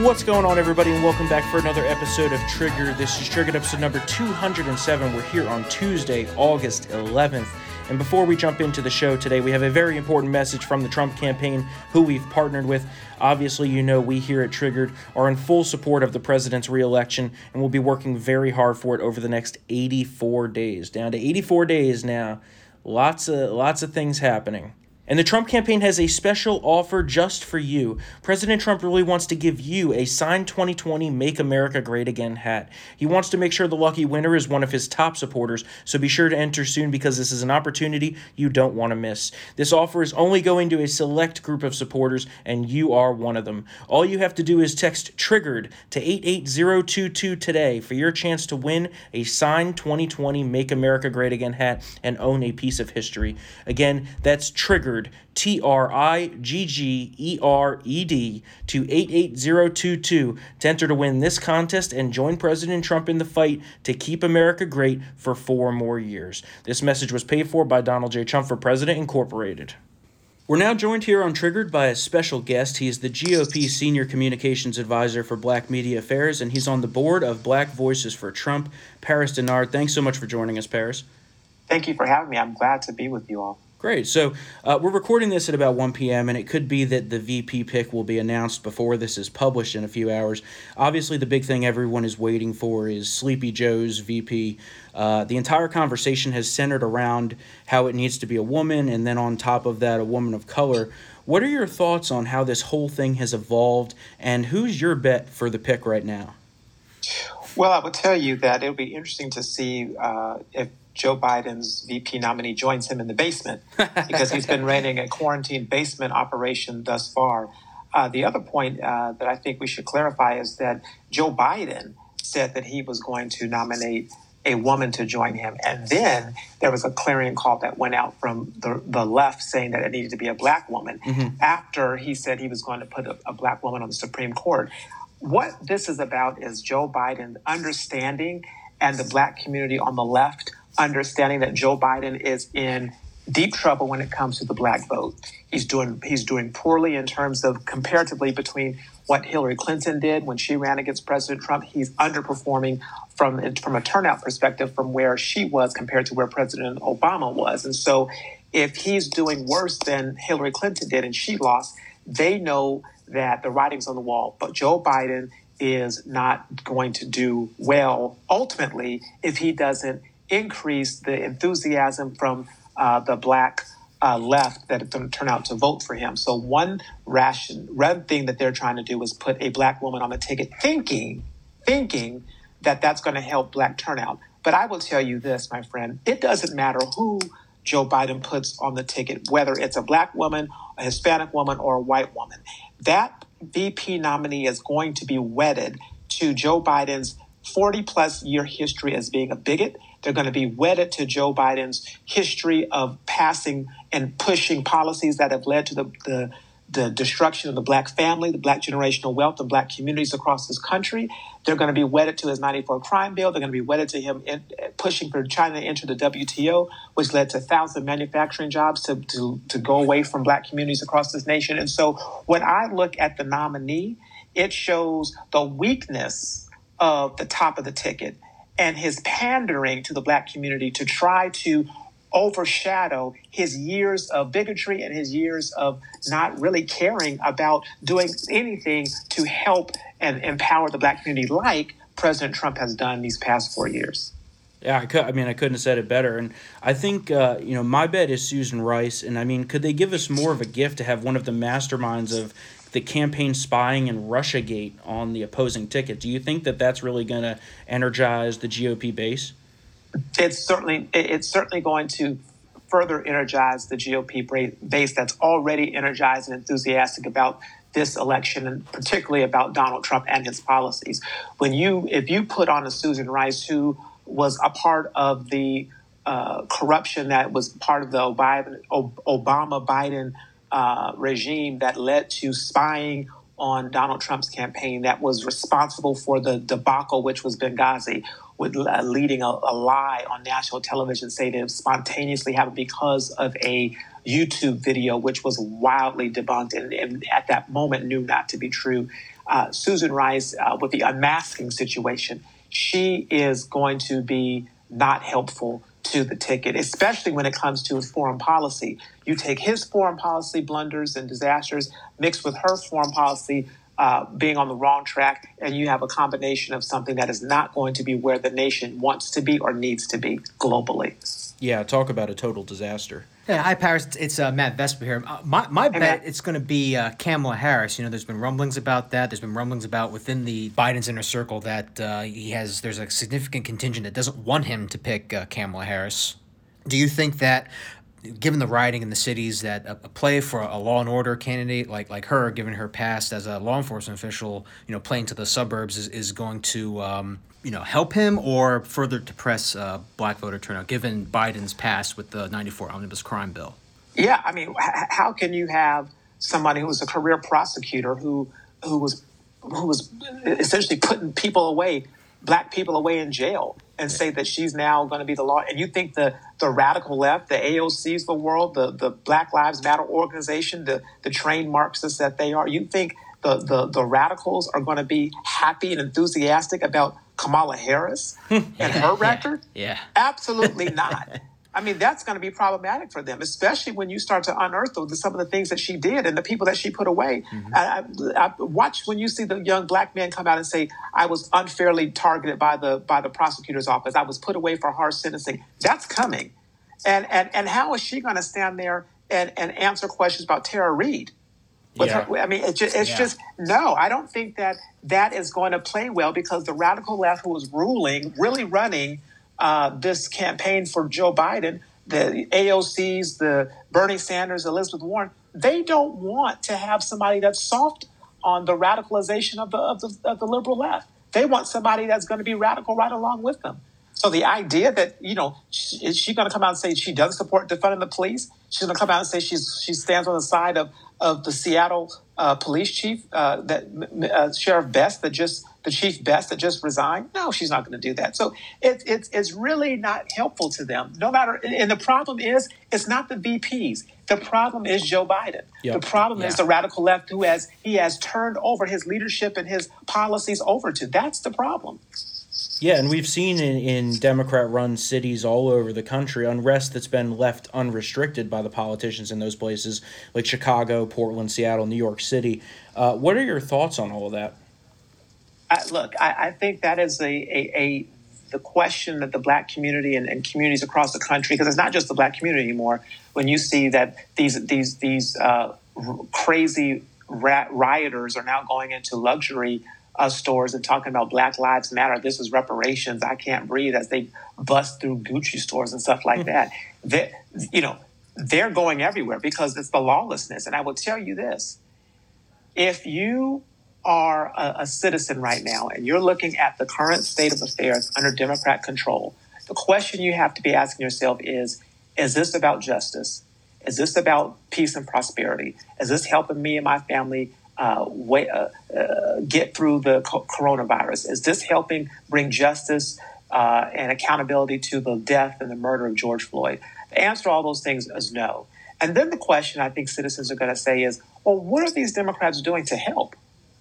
What's going on, everybody, and welcome back for another episode of Trigger. This is Triggered episode number 207. We're here on Tuesday, August 11th. And before we jump into the show today, we have a very important message from the Trump campaign, who we've partnered with. Obviously, you know we here at Triggered are in full support of the president's reelection, and we'll be working very hard for it over the next 84 days. Down to 84 days now. Lots of lots of things happening. And the Trump campaign has a special offer just for you. President Trump really wants to give you a signed 2020 Make America Great Again hat. He wants to make sure the lucky winner is one of his top supporters, so be sure to enter soon because this is an opportunity you don't want to miss. This offer is only going to a select group of supporters, and you are one of them. All you have to do is text TRIGGERED to 88022 today for your chance to win a signed 2020 Make America Great Again hat and own a piece of history. Again, that's TRIGGERED T R I G G E R E D, to 88022 to enter to win this contest and join President Trump in the fight to keep America great for four more years. This message was paid for by Donald J. Trump for President Incorporated. We're now joined here on Triggered by a special guest. He is the GOP Senior Communications Advisor for Black Media Affairs, and he's on the board of Black Voices for Trump. Paris Dennard, thanks so much for joining us, Paris. Thank you for having me. I'm glad to be with you all. Great. So uh, we're recording this at about 1 p.m., and it could be that the VP pick will be announced before this is published in a few hours. Obviously, the big thing everyone is waiting for is Sleepy Joe's VP. Uh, the entire conversation has centered around how it needs to be a woman, and then on top of that, a woman of color. What are your thoughts on how this whole thing has evolved, and who's your bet for the pick right now? Well, I would tell you that it'll be interesting to see uh, if Joe Biden's VP nominee joins him in the basement because he's been running a quarantine basement operation thus far. Uh, the other point uh, that I think we should clarify is that Joe Biden said that he was going to nominate a woman to join him. And then there was a clarion call that went out from the, the left saying that it needed to be a black woman mm-hmm. after he said he was going to put a, a black woman on the Supreme Court. What this is about is Joe Biden understanding and the black community on the left understanding that Joe Biden is in deep trouble when it comes to the black vote. He's doing he's doing poorly in terms of comparatively between what Hillary Clinton did when she ran against President Trump. He's underperforming from from a turnout perspective from where she was compared to where President Obama was. And so if he's doing worse than Hillary Clinton did and she lost, they know that the writing's on the wall. But Joe Biden is not going to do well ultimately if he doesn't increase the enthusiasm from uh, the black uh, left that are going to turn out to vote for him. So one ration, red thing that they're trying to do is put a black woman on the ticket, thinking, thinking that that's going to help black turnout. But I will tell you this, my friend, it doesn't matter who Joe Biden puts on the ticket, whether it's a black woman, a Hispanic woman, or a white woman. That VP nominee is going to be wedded to Joe Biden's 40 plus year history as being a bigot they're going to be wedded to Joe Biden's history of passing and pushing policies that have led to the, the, the destruction of the black family, the black generational wealth, and black communities across this country. They're going to be wedded to his 94 crime bill. They're going to be wedded to him in, pushing for China to enter the WTO, which led to thousands of manufacturing jobs to, to, to go away from black communities across this nation. And so when I look at the nominee, it shows the weakness of the top of the ticket and his pandering to the black community to try to overshadow his years of bigotry and his years of not really caring about doing anything to help and empower the black community like President Trump has done these past four years. Yeah, I, could, I mean, I couldn't have said it better. And I think, uh, you know, my bet is Susan Rice. And I mean, could they give us more of a gift to have one of the masterminds of the campaign spying and Russiagate on the opposing ticket. Do you think that that's really going to energize the GOP base? It's certainly it's certainly going to further energize the GOP base that's already energized and enthusiastic about this election and particularly about Donald Trump and his policies. When you if you put on a Susan Rice who was a part of the uh, corruption that was part of the Obama Biden uh, regime that led to spying on Donald Trump's campaign that was responsible for the debacle, which was Benghazi, with uh, leading a, a, lie on national television, saying it spontaneously happened because of a YouTube video, which was wildly debunked and, and, at that moment knew not to be true. uh, Susan Rice uh, with the unmasking situation, she is going to be not helpful to the ticket, especially when it comes to foreign policy. You take his foreign policy blunders and disasters mixed with her foreign policy uh, being on the wrong track, and you have a combination of something that is not going to be where the nation wants to be or needs to be globally. Yeah, talk about a total disaster. Yeah, hi Paris. It's uh, Matt Vespa here. Uh, my my hey, bet Matt. it's going to be uh, Kamala Harris. You know, there's been rumblings about that. There's been rumblings about within the Biden's inner circle that uh, he has. There's a significant contingent that doesn't want him to pick uh, Kamala Harris. Do you think that given the rioting in the cities, that a, a, play for a law and order candidate like like her, given her past as a law enforcement official, you know, playing to the suburbs is, is going to um, you know help him or further depress uh, black voter turnout, given Biden's past with the '94 omnibus crime bill? Yeah, I mean, h- how can you have somebody who was a career prosecutor who who was who was essentially putting people away, black people away in jail? and say that she's now going to be the law. And you think the the radical left, the AOCs of the world, the the Black Lives Matter organization, the the trained Marxists that they are, you think the the, the radicals are going to be happy and enthusiastic about Kamala Harris and her record? Yeah. Absolutely not. I mean, that's going to be problematic for them, especially when you start to unearth the, some of the things that she did and the people that she put away. Mm-hmm. I, I, watch when you see the young black man come out and say, "I was unfairly targeted by the by the prosecutor's office. I was put away for harsh sentencing." That's coming, and and and how is she going to stand there and and answer questions about Tara Yeah. Her, I mean, it's just, it's yeah. just no. I don't think that that is going to play well because the radical left, who is ruling, really running uh, this campaign for Joe Biden, the AOCs, the Bernie Sanders, Elizabeth Warren, they don't want to have somebody that's soft on the radicalization of the, of the, of the liberal left. They want somebody that's going to be radical right along with them. So the idea that you know she, is she going to come out and say she doesn't support defunding the police? She's going to come out and say she's she stands on the side of of the Seattle uh, police chief, uh, that uh, Sheriff Best, that just the chief Best that just resigned. No, she's not going to do that. So it, it, it's really not helpful to them. No matter, and the problem is, it's not the VPs. The problem is Joe Biden. Yep. The problem yeah. is the radical left who has he has turned over his leadership and his policies over to. That's the problem. Yeah, and we've seen in, in Democrat run cities all over the country unrest that's been left unrestricted by the politicians in those places, like Chicago, Portland, Seattle, New York City. Uh, what are your thoughts on all of that? I, look, I, I, think that is a, a, a, the question that the black community and, and communities across the country, because it's not just the black community anymore. When you see that these these these uh, crazy rioters are now going into luxury uh, stores and talking about Black Lives Matter. This is reparations. I can't breathe as they bust through Gucci stores and stuff like hmm. that. They, you know, they're going everywhere because it's the lawlessness. And I will tell you this: if you are a, a citizen right now and you're looking at the current state of affairs under Democrat control, the question you have to be asking yourself is: Is this about justice? Is this about peace and prosperity? Is this helping me and my family uh, way, uh, uh, get through the co- coronavirus? Is this helping bring justice uh, and accountability to the death and the murder of George Floyd? The answer to all those things is no. And then the question I think citizens are going to say is, well, what are these Democrats doing to help?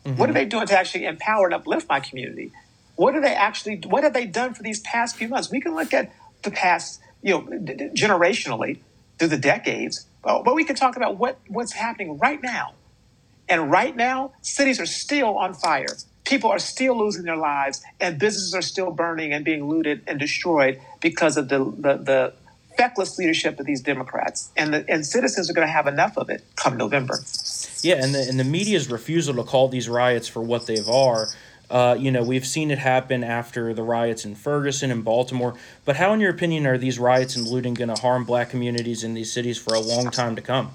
Mm-hmm. What are they doing to actually empower and uplift my community? What are they actually? What have they done for these past few months? We can look at the past, you know, generationally through the decades, but we can talk about what what's happening right now and right now, cities are still on fire. People are still losing their lives, and businesses are still burning and being looted and destroyed because of the, the, the feckless leadership of these Democrats. And, the, and citizens are going to have enough of it come November. Yeah, and the, and the media's refusal to call these riots for what they are. Uh, you know, we've seen it happen after the riots in Ferguson and Baltimore. But how, in your opinion, are these riots and looting going to harm black communities in these cities for a long time to come?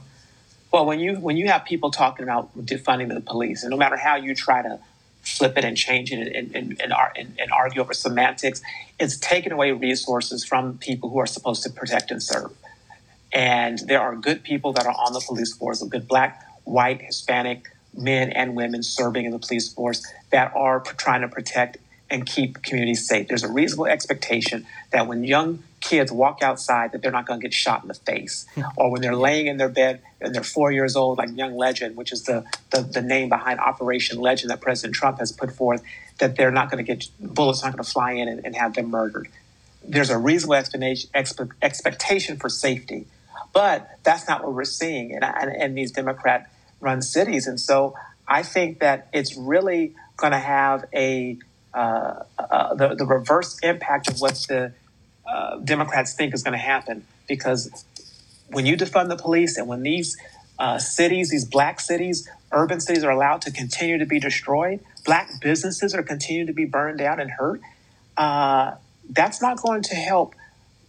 Well, when you when you have people talking about defunding the police, and no matter how you try to flip it and change it and, and, and, and, argue over semantics, it's taking away resources from people who are supposed to protect and serve. And there are good people that are on the police force, good black, white, Hispanic men and women serving in the police force that are trying to protect and keep communities safe. There's a reasonable expectation that when young kids walk outside that they're not going to get shot in the face, hmm. or when they're laying in their bed and they're four years old, like Young Legend, which is the, the, the name behind Operation Legend that President Trump has put forth, that they're not going to get bullets not going to fly in and, and, have them murdered. There's a reasonable expectation, expectation for safety, but that's not what we're seeing in, in, in these Democrat-run cities, and so I think that it's really going to have a uh, uh, the, the reverse impact of what the uh, Democrats think is going to happen. Because when you defund the police and when these uh, cities, these black cities, urban cities are allowed to continue to be destroyed, black businesses are continuing to be burned down and hurt, uh, that's not going to help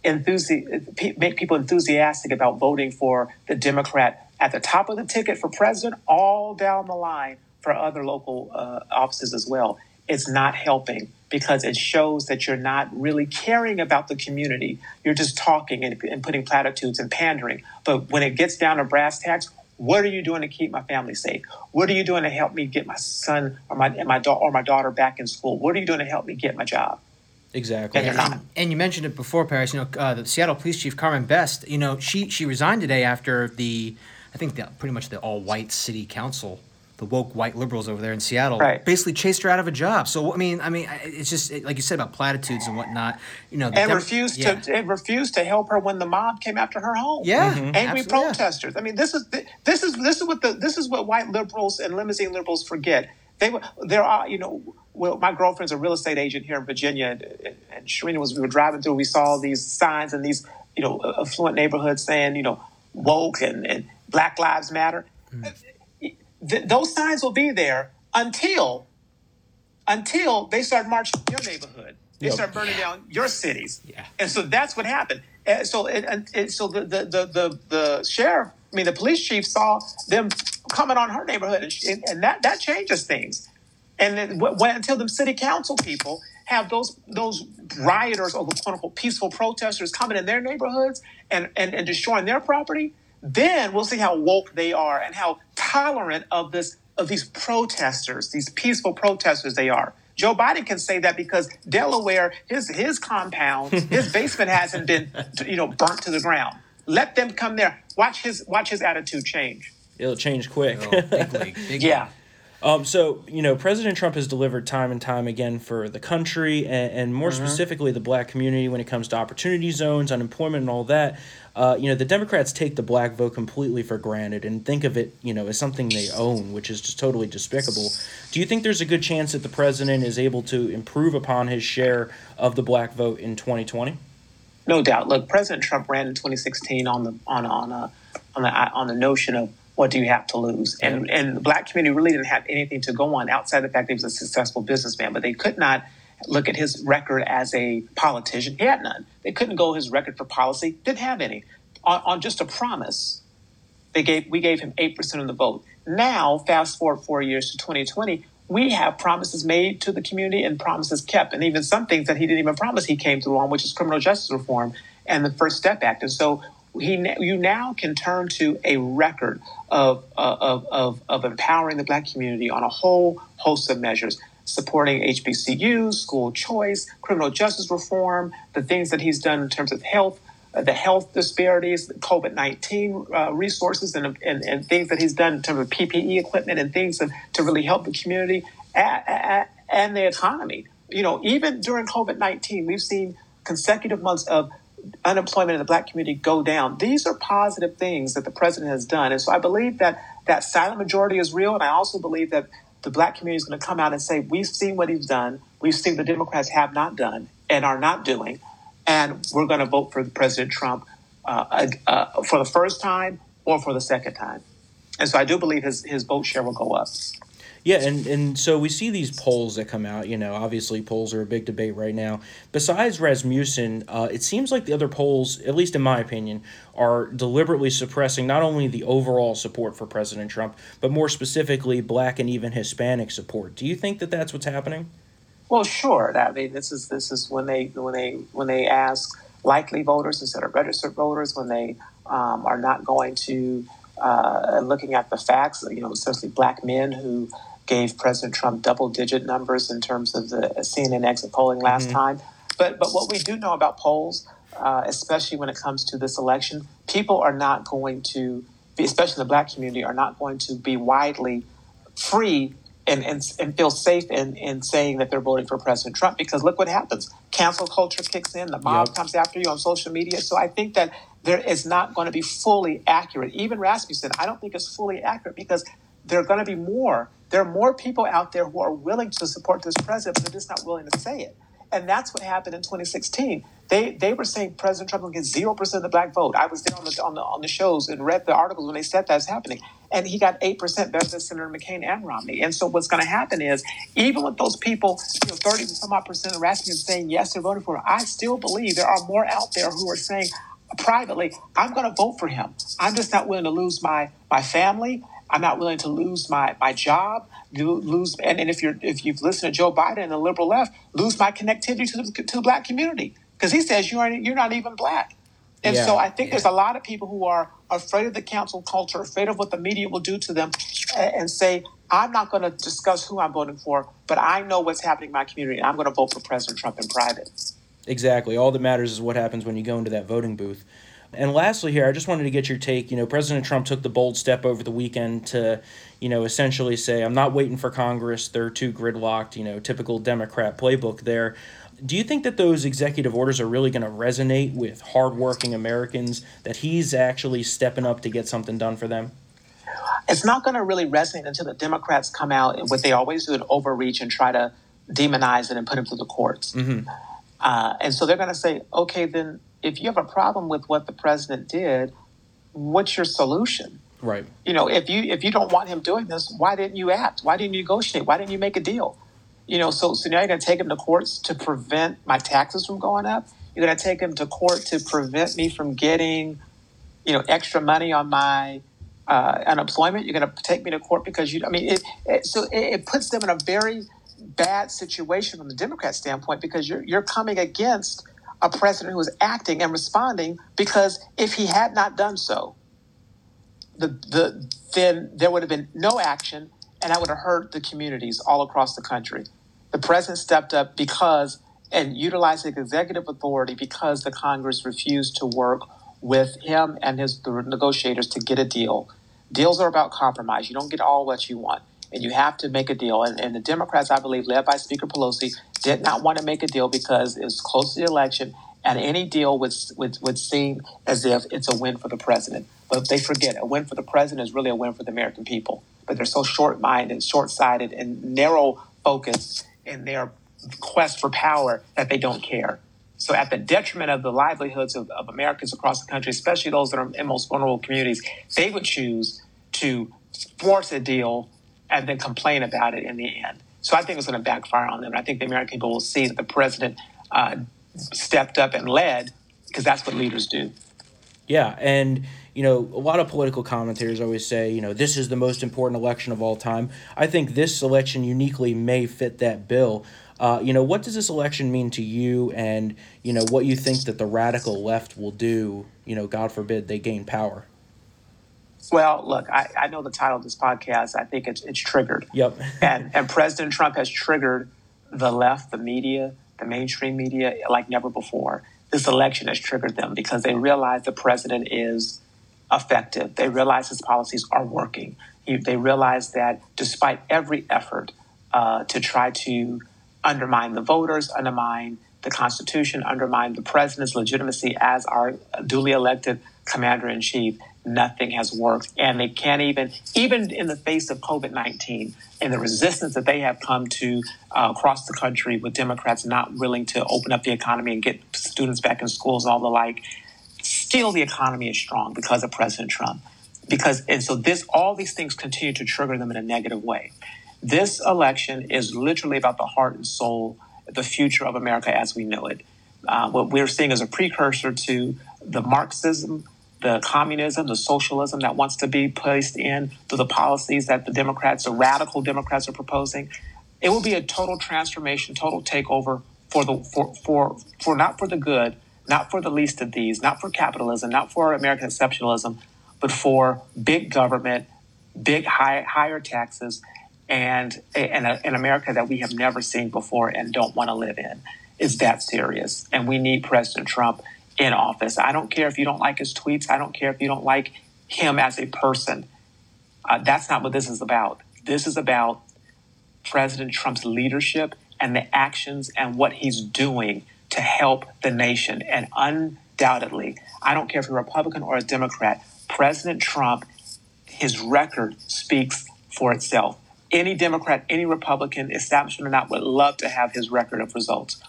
make people enthusiastic about voting for the Democrat at the top of the ticket for president, all down the line for other local uh, offices as well. It's not helping because it shows that you're not really caring about the community. You're just talking and, and putting platitudes and pandering. But when it gets down to brass tacks, what are you doing to keep my family safe? What are you doing to help me get my son or my my daughter or my daughter back in school? What are you doing to help me get my job? Exactly. And, and, and, you mentioned it before, Paris. You know, uh, the Seattle Police Chief Carmen Best. You know, she she resigned today after the, I think the, pretty much the all white city council the woke white liberals over there in Seattle right. basically chased her out of a job. So I mean, I mean, it's just like you said about platitudes and whatnot. You know, and Dem- refused yeah. to and refused to help her when the mob came after her home. Yeah, mm-hmm. angry Absolutely. protesters. I mean, this is this is this is what the this is what white liberals and limousine liberals forget. They were there are you know. Well, my girlfriend's a real estate agent here in Virginia, and, and Sharina was we were driving through. We saw these signs in these you know affluent neighborhoods saying you know woke and, and Black Lives Matter. Mm th- those signs will be there until until they start marching your neighborhood. They yep. start burning down your cities. Yeah. And so that's what happened. And so and, and so the, the, the, the, the sheriff, I mean, the police chief saw them coming on her neighborhood, and, and that, that changes things. And then when, until the city council people have those those rioters or the quote unquote peaceful protesters coming in their neighborhoods and, and, and destroying their property, then we'll see how woke they are and how tolerant of this of these protesters, these peaceful protesters they are. Joe Biden can say that because Delaware, his his compound, his basement hasn't been you know burnt to the ground. Let them come there. Watch his watch his attitude change. It'll change quick. Oh, big league, big yeah. League. Um, so, you know, President Trump has delivered time and time again for the country and, and more mm-hmm. specifically the black community when it comes to opportunity zones, unemployment, and all that. Uh, you know, the Democrats take the black vote completely for granted and think of it, you know, as something they own, which is just totally despicable. Do you think there's a good chance that the president is able to improve upon his share of the black vote in 2020? No doubt. Look, President Trump ran in 2016 on the on on uh, on the on the notion of what do you have to lose? And and the black community really didn't have anything to go on outside the fact that he was a successful businessman, but they could not look at his record as a politician. He had none. They couldn't go his record for policy. Didn't have any. On, on just a promise, they gave we gave him eight percent of the vote. Now, fast forward four years to 2020, we have promises made to the community and promises kept, and even some things that he didn't even promise he came through on, which is criminal justice reform and the First Step Act. And so he you now can turn to a record of, uh, of, of, of empowering the black community on a whole host of measures supporting HBCUs, school choice, criminal justice reform, the things that he's done in terms of health, uh, the health disparities, COVID 19 uh, resources, and, and, and, things that he's done in terms of PPE equipment and things to, to really help the community and the economy. You know, even during COVID 19, we've seen consecutive months of unemployment in the black community go down. These are positive things that the president has done. And so I believe that that silent majority is real. And I also believe that the black community is going to come out and say, we've seen what he's done. We've seen the Democrats have not done and are not doing. And we're going to vote for President Trump uh, uh, for the first time or for the second time. And so I do believe his, his vote share will go up. Yeah, and, and so we see these polls that come out. You know, obviously polls are a big debate right now. Besides Rasmussen, uh, it seems like the other polls, at least in my opinion, are deliberately suppressing not only the overall support for President Trump, but more specifically black and even Hispanic support. Do you think that that's what's happening? Well, sure. I mean, this is this is when they when they when they ask likely voters instead of registered voters when they um, are not going to uh, looking at the facts. You know, especially black men who gave President Trump double digit numbers in terms of the CNN exit polling last mm-hmm. time. But but what we do know about polls, uh, especially when it comes to this election, people are not going to, be, especially the black community, are not going to be widely free and, and, and feel safe in, in saying that they're voting for President Trump because look what happens. Cancel culture kicks in, the mob yep. comes after you on social media. So I think that there is not going to be fully accurate. Even Rasmussen, I don't think it's fully accurate because there are going to be more. There are more people out there who are willing to support this president, but they're just not willing to say it. And that's what happened in 2016. They they were saying President Trump will get zero percent of the black vote. I was there on the on the on the shows and read the articles when they said that's happening, and he got eight percent better than Senator McCain and Romney. And so what's going to happen is even with those people, you know, thirty some odd percent of Rasmussen saying yes, they're voting for him. I still believe there are more out there who are saying privately, I'm going to vote for him. I'm just not willing to lose my my family. I'm not willing to lose my my job lose and, and if you're if you've listened to Joe Biden and the liberal left, lose my connectivity to the to the black community because he says you are you're not even black. And yeah, so I think yeah. there's a lot of people who are afraid of the cancel culture, afraid of what the media will do to them, and say, I'm not going to discuss who I'm voting for, but I know what's happening in my community, and I'm going to vote for President Trump in private. Exactly. All that matters is what happens when you go into that voting booth. And lastly, here, I just wanted to get your take. You know, President Trump took the bold step over the weekend to, you know, essentially say, I'm not waiting for Congress. They're too gridlocked, you know, typical Democrat playbook there. Do you think that those executive orders are really going to resonate with hardworking Americans, that he's actually stepping up to get something done for them? It's not going to really resonate until the Democrats come out and what they always do and overreach and try to demonize it and put him through the courts. Mm-hmm. Uh, and so they're going to say, okay, then if you have a problem with what the president did, what's your solution? Right. You know, if you if you don't want him doing this, why didn't you act? Why didn't you negotiate? Why didn't you make a deal? You know, so so now you're going to take him to courts to prevent my taxes from going up. You're going to take him to court to prevent me from getting, you know, extra money on my uh, unemployment. You're going to take me to court because you. I mean, it, it so it, it puts them in a very bad situation from the Democrat standpoint because you're you're coming against a president who is acting and responding because if he had not done so, the, the, then there would have been no action and that would have hurt the communities all across the country. The president stepped up because and utilized his executive authority because the Congress refused to work with him and his negotiators to get a deal. Deals are about compromise. You don't get all what you want, and you have to make a deal. And, and the Democrats, I believe, led by Speaker Pelosi, did not want to make a deal because it was close to the election, and any deal would, would, would seem as if it's a win for the president. But they forget a win for the president is really a win for the American people. But they're so short minded, short sighted, and narrow focused in their quest for power that they don't care. So, at the detriment of the livelihoods of, of Americans across the country, especially those that are in most vulnerable communities, they would choose to force a deal and then complain about it in the end. So, I think it's going to backfire on them. I think the American people will see that the president uh, stepped up and led because that's what leaders do. Yeah, and you know, a lot of political commentators always say, you know, this is the most important election of all time. I think this election uniquely may fit that bill. Uh, you know, what does this election mean to you, and you know, what you think that the radical left will do? You know, God forbid they gain power. Well, look, I, I know the title of this podcast. I think it's it's triggered. Yep. and and President Trump has triggered the left, the media, the mainstream media like never before. This election has triggered them because they realize the president is effective. They realize his policies are working. They realize that despite every effort uh, to try to undermine the voters, undermine the Constitution, undermine the president's legitimacy as our duly elected commander in chief, nothing has worked. And they can't even, even in the face of COVID 19 and the resistance that they have come to uh, across the country with Democrats not willing to open up the economy and get students back in schools and all the like, still the economy is strong because of President Trump. Because, and so this, all these things continue to trigger them in a negative way. This election is literally about the heart and soul, the future of America as we know it. Uh, what we're seeing is a precursor to the Marxism the communism, the socialism that wants to be placed in through the policies that the Democrats, the radical Democrats, are proposing. It will be a total transformation, total takeover for the for for for not for the good, not for the least of these, not for capitalism, not for American exceptionalism, but for big government, big high, higher taxes, and an America that we have never seen before and don't want to live in. Is that serious? And we need President Trump in office. I don't care if you don't like his tweets. I don't care if you don't like him as a person. Uh, that's not what this is about. This is about President Trump's leadership and the actions and what he's doing to help the nation. And undoubtedly, I don't care if you're a Republican or a Democrat, President Trump, his record speaks for itself. Any Democrat, any Republican, establishment or not, would love to have his record of results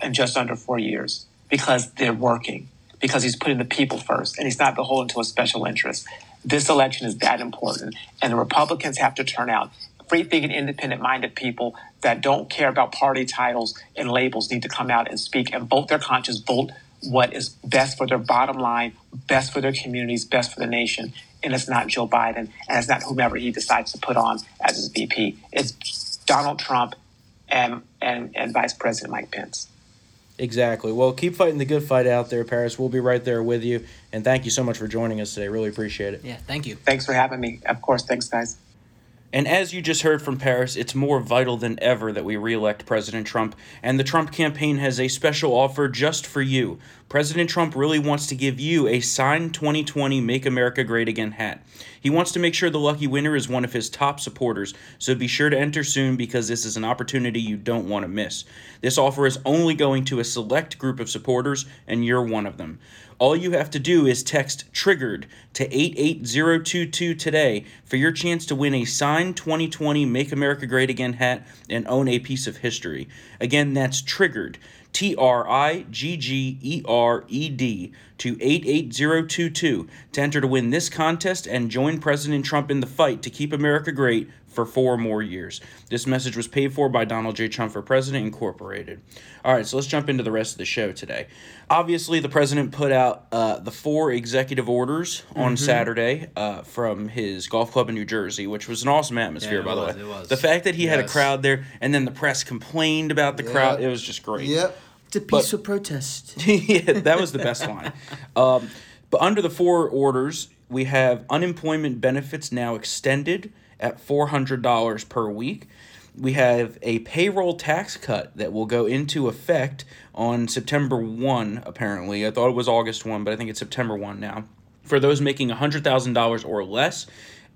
in just under four years because they're working, because he's putting the people first, and he's not beholden to a special interest. This election is that important, and the Republicans have to turn out. Free thinking, independent minded people that don't care about party titles and labels need to come out and speak and vote their conscience, vote what is best for their bottom line, best for their communities, best for the nation. And it's not Joe Biden, and it's not whomever he decides to put on as his VP. It's Donald Trump and, and, and Vice President Mike Pence. Exactly. Well, keep fighting the good fight out there, Paris. We'll be right there with you. And thank you so much for joining us today. Really appreciate it. Yeah, thank you. Thanks for having me. Of course. Thanks, guys. And as you just heard from Paris, it's more vital than ever that we re-elect President Trump, and the Trump campaign has a special offer just for you. President Trump really wants to give you a signed 2020 Make America Great Again hat. He wants to make sure the lucky winner is one of his top supporters, so be sure to enter soon because this is an opportunity you don't want to miss. This offer is only going to a select group of supporters, and you're one of them. All you have to do is text TRIGGERED to 88022 today for your chance to win a signed 2020 Make America Great Again hat and own a piece of history. Again, that's TRIGGERED, T R I G G E R E D, to 88022 to enter to win this contest and join President Trump in the fight to keep America great for four more years. This message was paid for by Donald J. Trump for President Incorporated. All right, so let's jump into the rest of the show today. Obviously, the president put out uh, the four executive orders on mm-hmm. Saturday uh, from his golf club in New Jersey, which was an awesome atmosphere, yeah, by was, the way. it was The fact that he yes. had a crowd there, and then the press complained about the yep. crowd, it was just great. Yep. It's a peaceful but, protest. yeah, that was the best line. Um, but under the four orders, we have unemployment benefits now extended at $400 per week. We have a payroll tax cut that will go into effect on September 1, apparently. I thought it was August 1, but I think it's September 1 now. For those making $100,000 or less,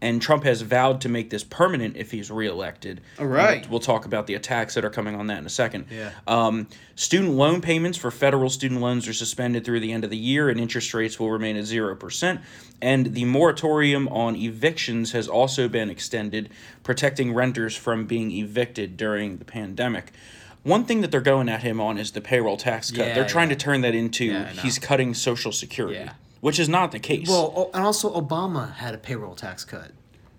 and Trump has vowed to make this permanent if he's reelected. All right. We'll, we'll talk about the attacks that are coming on that in a second. Yeah. Um, student loan payments for federal student loans are suspended through the end of the year, and interest rates will remain at 0%. And the moratorium on evictions has also been extended, protecting renters from being evicted during the pandemic. One thing that they're going at him on is the payroll tax cut. Yeah, they're trying yeah. to turn that into yeah, he's cutting Social Security. Yeah which is not the case. Well, and also Obama had a payroll tax cut.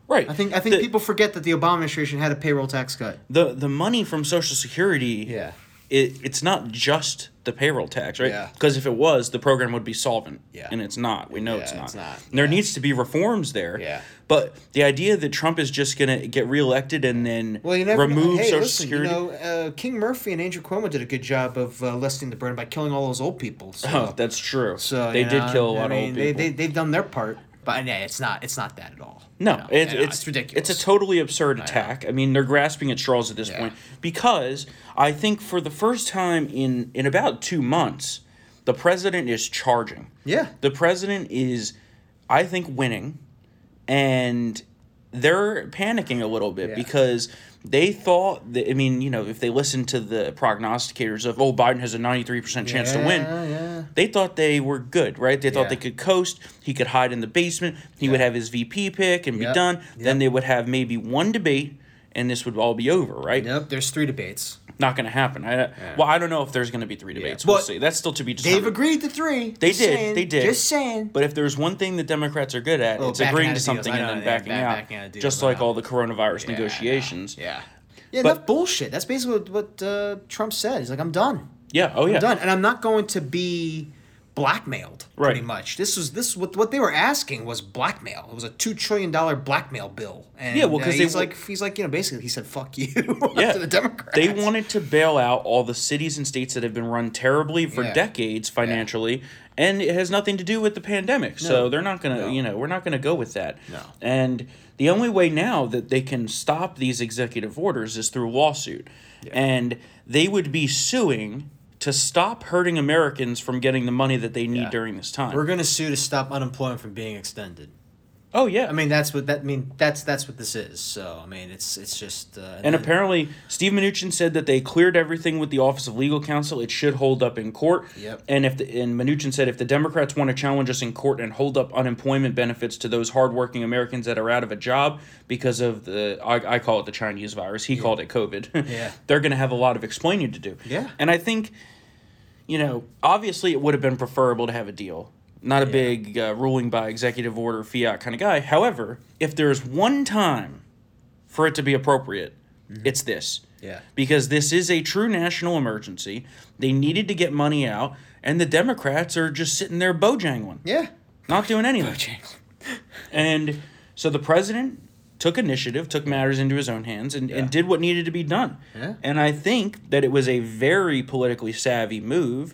Right. I think I think the, people forget that the Obama administration had a payroll tax cut. The the money from Social Security. Yeah. It, it's not just the payroll tax, right? Yeah. Because if it was, the program would be solvent. Yeah. And it's not. We know yeah, it's not. It's not. There needs to be reforms there. Yeah. But the idea that Trump is just going to get reelected and then well, you never, remove hey, Social listen, Security. You know, uh, King Murphy and Andrew Cuomo did a good job of uh, lessening the burden by killing all those old people. So. Oh, that's true. So they did know, kill a lot I mean, of old people. They, they, they've done their part. But yeah, it's not. It's not that at all. No, it, it's, it's ridiculous. It's a totally absurd attack. I, I mean, they're grasping at straws at this yeah. point because I think for the first time in in about two months, the president is charging. Yeah, the president is, I think, winning, and they're panicking a little bit yeah. because they thought that I mean, you know, if they listened to the prognosticators of oh Biden has a 93% chance yeah, to win, yeah. they thought they were good, right? They thought they could coast, he could hide in the basement, he would have his VP pick and be done. Then they would have maybe one debate and this would all be over, right? Nope. there's three debates. Not going to happen. I, yeah. Well, I don't know if there's going to be three debates. Yeah. We'll see. That's still to be determined. They've agreed to three. They just did. Saying, they did. Just saying. But if there's one thing that Democrats are good at, well, it's agreeing to something and then backing, out, backing out just like all the coronavirus negotiations. Yeah. Yeah, but, that's bullshit. That's basically what, what uh, Trump said. He's like, I'm done. Yeah. Oh, yeah. I'm done, and I'm not going to be blackmailed. Right. Pretty much. This was this what what they were asking was blackmail. It was a two trillion dollar blackmail bill. And yeah, well, because uh, he's like he's like you know basically he said fuck you yeah. to the Democrats. They wanted to bail out all the cities and states that have been run terribly for yeah. decades financially. Yeah. And it has nothing to do with the pandemic, no. so they're not gonna, no. you know, we're not gonna go with that. No. And the only way now that they can stop these executive orders is through lawsuit. And they would be suing to stop hurting Americans from getting the money that they need Yeah. during this time. We're gonna sue to stop unemployment from being extended. Oh yeah. I mean, that's what that I mean. That's that's what this is. So I mean, it's it's just. Uh, and apparently, Steve Mnuchin said that they cleared everything with the Office of Legal Counsel. It should hold up in court. Yep. And if the, and Mnuchin said if the Democrats want to challenge us in court and hold up unemployment benefits to those hardworking Americans that are out of a job because of the I, I call it the Chinese virus. He called it COVID. Yeah. They're going to have a lot of explaining to do. Yeah. And I think, you know, obviously it would have been preferable to have a deal. Not a Yeah. big uh, ruling by executive order fiat kind of guy. However, if there's one time for it to be appropriate, it's this. Mm-hmm. Yeah. Because this is a true national emergency. They needed to get money out, and the Democrats are just sitting there bojangling, yeah. not doing anything. And so the president took initiative, took matters into his own hands, and, and did what needed to be done. Yeah. And I think that it was a very politically savvy move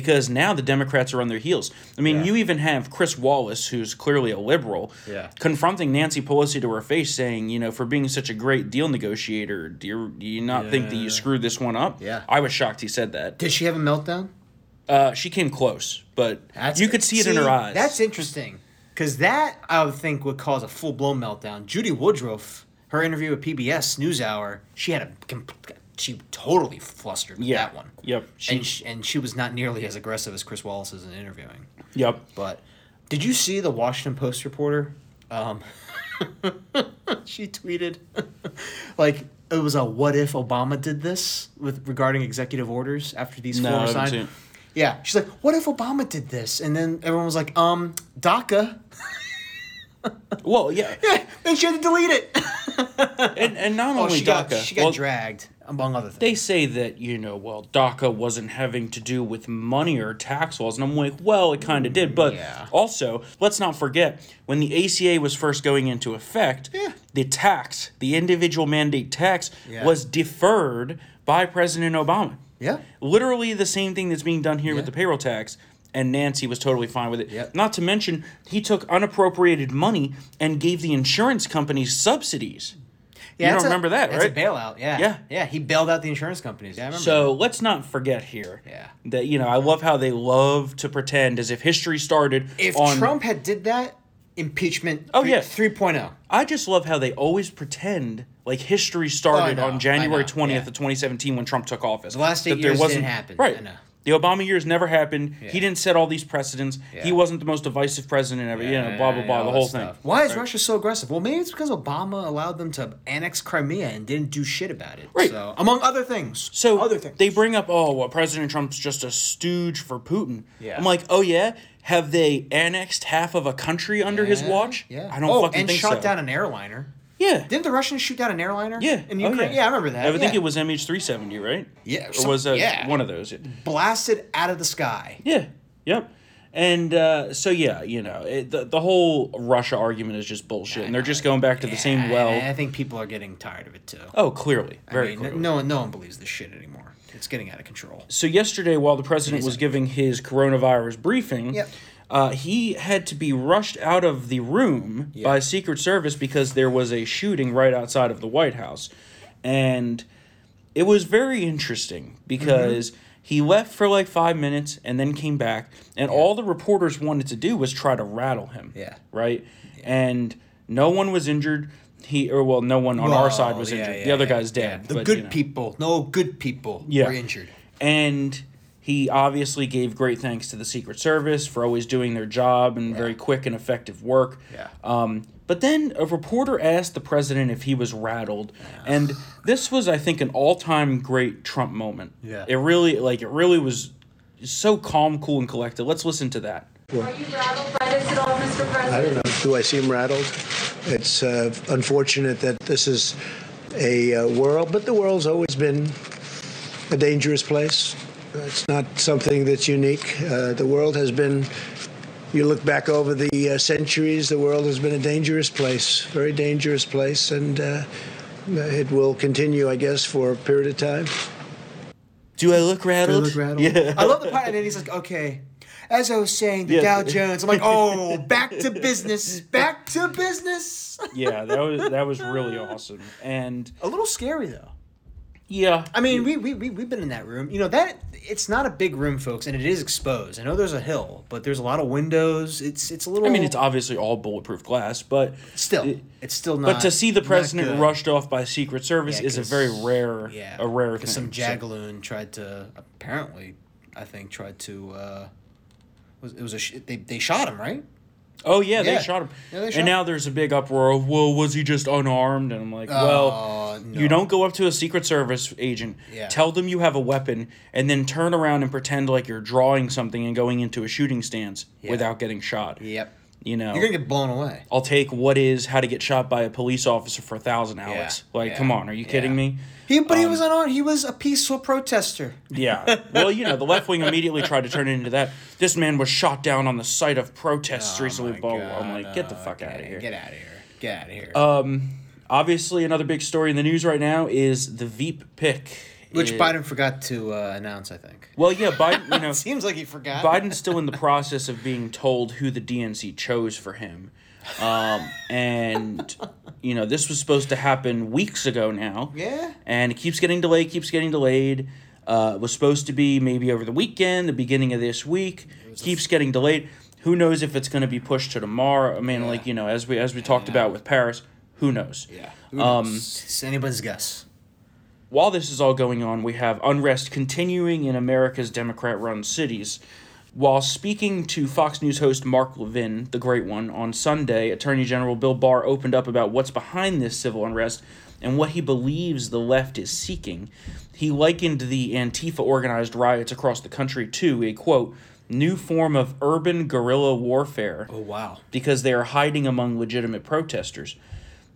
because now the Democrats are on their heels. I mean, Yeah. you even have Chris Wallace, who's clearly a liberal, Yeah. confronting Nancy Pelosi to her face, saying, you know, for being such a great deal negotiator, do you, do you not think that you screwed this one up? Yeah. I was shocked he said that. Did she have a meltdown? Uh, she came close, but That's, you could see it in her eyes. That's interesting. Because that, I would think, would cause a full blown meltdown. Judy Woodruff, her interview with PBS NewsHour, she had a. She totally flustered with yeah. that one. Yep. She, and, she, and she was not nearly as aggressive as Chris Wallace is in interviewing. yep. But did you see the Washington Post reporter? Um, she tweeted like it was a what if Obama did this with regarding executive orders after these No, four signed. Yeah, she's like, what if Obama did this? And then everyone was like, um, DACA. Well, yeah. Yeah, and she had to delete it. And, and not oh, only she got DACA. she got well, dragged among other things. they say that you know well DACA wasn't having to do with money or tax laws and I'm like well it kind of did but Yeah. also let's not forget when the ACA was first going into effect Yeah. the tax the individual mandate tax Yeah. was deferred by President Obama yeah. literally the same thing that's being done here with the payroll tax and Nancy was totally fine with it. Yep. Not to mention, he took unappropriated money and gave the insurance companies subsidies. Yeah, you don't a- remember that, that's right? a bailout. Yeah. Yeah. Yeah. He bailed out the insurance companies. Yeah, I remember. So let's not forget here Yeah. that you know I love how they love to pretend as if history started if on. Trump had did that, impeachment. Oh, three- yeah. 3.0. I just love how they always pretend like history oh, started Oh, on January twentieth yeah. of twenty seventeen when Trump took office. The last eight That there years wasn't- didn't happen. Right. I know. The Obama years never happened. He didn't set all these precedents. He wasn't the most divisive president ever. you know, blah blah blah. all the that whole thing. stuff. Why is Right. Russia so aggressive? Well, maybe it's because Obama allowed them to annex Crimea and didn't do shit about it. Right. So, among other things. So other things. they bring up, oh, well, President Trump's just a stooge for Putin. Yeah. I'm like, oh yeah, have they annexed half of a country under his watch? Yeah. I don't oh, fucking and think shot so. down an airliner. Yeah. Didn't the Russians shoot down an airliner? Yeah. In Oh, Ukraine? yeah. I remember that. I think yeah. it was MH370, right? Yeah, Or some- was that yeah. one of those? Yeah. blasted out of the sky. Yeah. Yep. And uh, so yeah, you know, it, the the whole Russia argument is just bullshit, and they're just going back to the same well. I think people are getting tired of it too. Oh, clearly, very I mean, clearly. no one, no one believes this shit anymore. It's getting out of control. So yesterday, while the president was giving his coronavirus briefing, Yep. Uh, he had to be rushed out of the room Yeah. by Secret Service because there was a shooting right outside of the White House, and it was very interesting because. Mm-hmm. He left for like five minutes and then came back, and all the reporters wanted to do was try to rattle him. Yeah. Right? And no one was injured. He or well, no one on our side was yeah, injured. yeah, the other yeah, guy's yeah. dead. The but, good you know. people, no good people, Yeah. were injured. And he obviously gave great thanks to the Secret Service for always doing their job and very quick and effective work. Yeah. Um, but then a reporter asked the president if he was rattled, and this was, I think, an all-time great Trump moment. Yeah. It really, like, it really was so calm, cool, and collected. Let's listen to that. Are you rattled by this at all, Mr. President? I don't know. Do I seem rattled? It's uh, unfortunate that this is a uh, world, but the world's always been a dangerous place. It's not something that's unique. Uh, the world has been. You look back over the uh, centuries, the world has been a dangerous place, very dangerous place, and uh, it will continue, I guess, for a period of time. Do I look rattled? Yeah. I love the part, and then he's like, "Okay." As I was saying, the Yeah. Dow Jones. I'm like, "Oh, back to business, back to business." yeah, that was that was really awesome, and A little scary though. Yeah. I mean, we, we, we, we've been in that room. You know, that it's not a big room, folks, and it is exposed. I know there's a hill, but there's a lot of windows. It's it's a little. I mean, it's obviously all bulletproof glass, but still, it- it's still not. but to see the president rushed off by Secret Service Yeah, is a very rare, yeah, a rare thing. Some So- jagaloon tried to apparently, I think, tried to. uh was it was a sh- they they shot him right? Oh yeah, they shot him. Yeah, they shot and now there's a big uproar of, well, was he just unarmed? And I'm like, well, Oh, no. you don't go up to a Secret Service agent, Yeah. tell them you have a weapon, and then turn around and pretend like you're drawing something and going into a shooting stance Yeah. without getting shot. Yep. You know, You're gonna get blown away. I'll take what is how to get shot by a police officer for a thousand hours. Like, yeah, come on, are you kidding yeah. me? He, but he Um, was unarmed. He was a peaceful protester. Yeah. Well, you know, the left wing immediately tried to turn it into that. This man was shot down on the site of protests recently. Oh my Blah. I'm like, get the fuck out of here. Get out of here. Get out of here. Um, obviously, another big story in the news right now is the Veep pick. Which is- Biden forgot to uh, announce, I think. Well, yeah, Biden. You know, Seems like he forgot. Biden's still in the process of being told who the DNC chose for him. Um, and you know, this was supposed to happen weeks ago now. Yeah. And it keeps getting delayed, keeps getting delayed. Uh, was supposed to be maybe over the weekend, the beginning of this week. Keeps getting delayed. Who knows if it's going to be pushed to tomorrow? I mean, Yeah. like you know, as we as we talked Yeah. about with Paris, who knows? Yeah. Um, it's anybody's guess. While this is all going on, we have unrest continuing in America's Democrat run cities. While speaking to Fox News host Mark Levin, the great one, on Sunday, Attorney General Bill Barr opened up about what's behind this civil unrest and what he believes the left is seeking. He likened the Antifa organized riots across the country to a quote, new form of urban guerrilla warfare Oh wow. because they are hiding among legitimate protesters.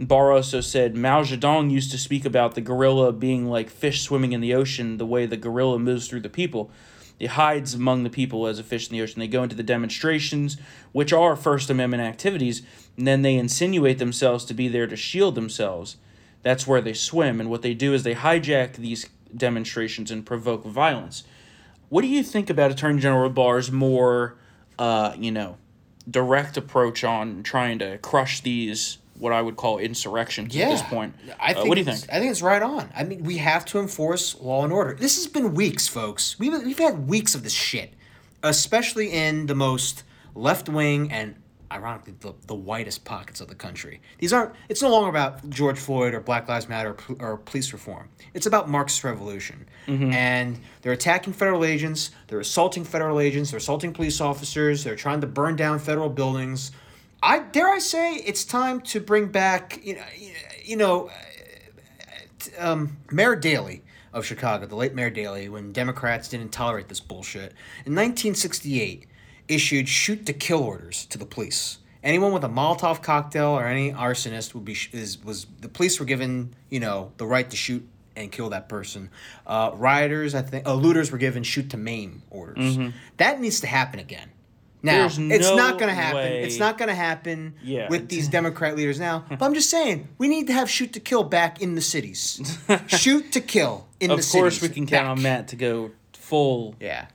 Barr also said Mao Zedong used to speak about the gorilla being like fish swimming in the ocean, the way the gorilla moves through the people. It hides among the people as a fish in the ocean. They go into the demonstrations, which are First Amendment activities, and then they insinuate themselves to be there to shield themselves. That's where they swim, and what they do is they hijack these demonstrations and provoke violence. What do you think about Attorney General Barr's more, uh, you know, direct approach on trying to crush these what I would call insurrections at this point? I Uh, what do you think? I think it's right on. I mean, we have to enforce law and order. This has been weeks, folks. We've we've had weeks of this shit, especially in the most left wing and ironically the, the whitest pockets of the country. These aren't. It's no longer about George Floyd or Black Lives Matter or, or police reform. It's about Marxist revolution, Mm-hmm. and they're attacking federal agents. They're assaulting federal agents. They're assaulting police officers. They're trying to burn down federal buildings. I dare I say it's time to bring back you know you know um, Mayor Daley of Chicago, the late Mayor Daley, when Democrats didn't tolerate this bullshit, in 1968 issued shoot to kill orders to the police. Anyone with a Molotov cocktail or any arsonist would be is was the police were given you know the right to shoot and kill that person. Uh, rioters, I think, uh, looters were given shoot to maim orders. That needs to happen again. Now. It's no not going to happen. way- It's not going to happen Yeah, with these Democrat leaders now. But I'm just saying, we need to have shoot to kill back in the cities. shoot to kill in Of the cities. Of course, we can count back. on Matt to go full. Yeah.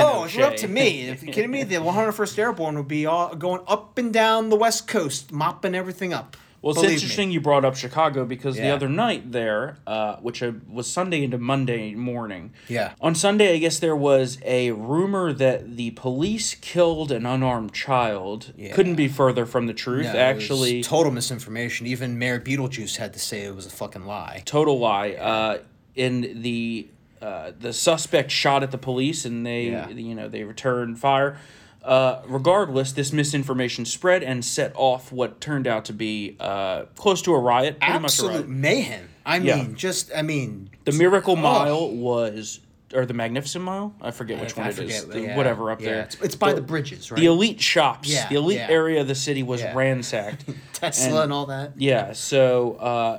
Oh, if you're up to me, if you're kidding me, the 101st Airborne would be all going up and down the West Coast, mopping everything up. Well, it's Believe me. interesting you brought up Chicago because the other night there, uh, which was Sunday into Monday morning. Yeah. On Sunday, I guess there was a rumor that the police killed an unarmed child. Yeah. Couldn't be further from the truth. No, Actually, total misinformation. Even Mayor Beetlejuice had to say it was a fucking lie. total lie. Uh, in the uh, the suspect shot at the police, and they Yeah. you know they returned fire. Uh, regardless, this misinformation spread and set off what turned out to be uh, close to a riot. Pretty much a riot. Absolute mayhem. I Yeah. mean, just I mean, The Miracle Oh. Mile was, or the Magnificent Mile. I forget which I one it is. forget, The- yeah. Whatever up Yeah, there. It's, it's by the, bridges, right? The elite shops. Yeah, the elite area of the city was ransacked. Tesla and- and, all that. Yeah. So uh,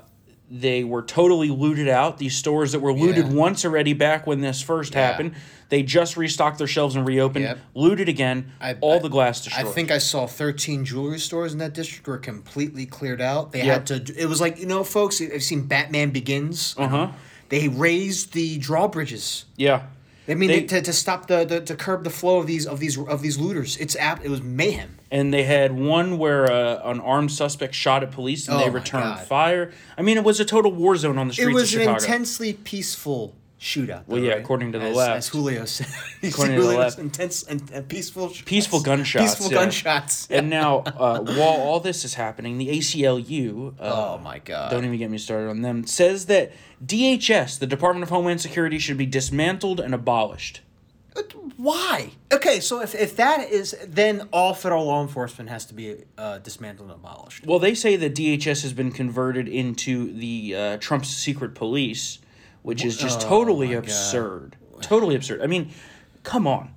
they were totally looted out. These stores that were looted Yeah. once already back when this first Yeah. happened. They just restocked their shelves and reopened. Yep. Looted again. I- all I- the glass destroyed. I think I saw 13 jewelry stores in that district were completely cleared out. They Yep. had to. It was like you know, folks. I've seen Batman Begins. Uh huh. They raised the drawbridges. Yeah. I mean, They- to, to stop the, the to curb the flow of these of these of these looters. It's app. It was mayhem. And they had one where uh, an armed suspect shot at police and Oh they returned God. fire. I mean, it was a total war zone on the streets. It was of an intensely peaceful shootout. Well, yeah, right? according to the as, left. As Julio said. According to the left. Intense and, and peaceful. shots. Peaceful gunshots. Peaceful yeah. gunshots. And now, uh, while all this is happening, the ACLU. Uh, oh my god. Don't even get me started on them. Says that DHS, the Department of Homeland Security, should be dismantled and abolished. Why? Okay, so if, if that is, then all federal law enforcement has to be uh, dismantled and abolished. Well, they say that DHS has been converted into the uh, Trump's secret police, which is just totally Oh God. absurd. Totally absurd. I mean, come on.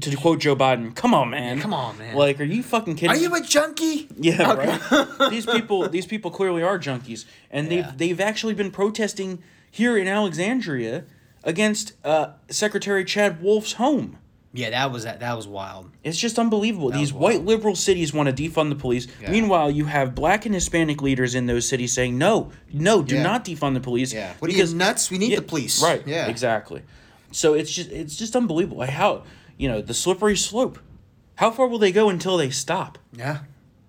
To quote Joe Biden, come on, man. come on, man. Like, are you fucking kidding? Are you a junkie? Yeah, right. these people, these people clearly are junkies, and Yeah. they've they've actually been protesting here in Alexandria against uh, Secretary Chad Wolf's home. Yeah, that was that. That was wild. It's just unbelievable. These white liberal cities want to defund the police. Yeah. Meanwhile, you have black and Hispanic leaders in those cities saying, "No, no, do Yeah. not defund the police." Yeah, What are you nuts? We need Yeah, the police. Right. Yeah. Exactly. So it's just it's just unbelievable. Like how you know the slippery slope. How far will they go until they stop? Yeah.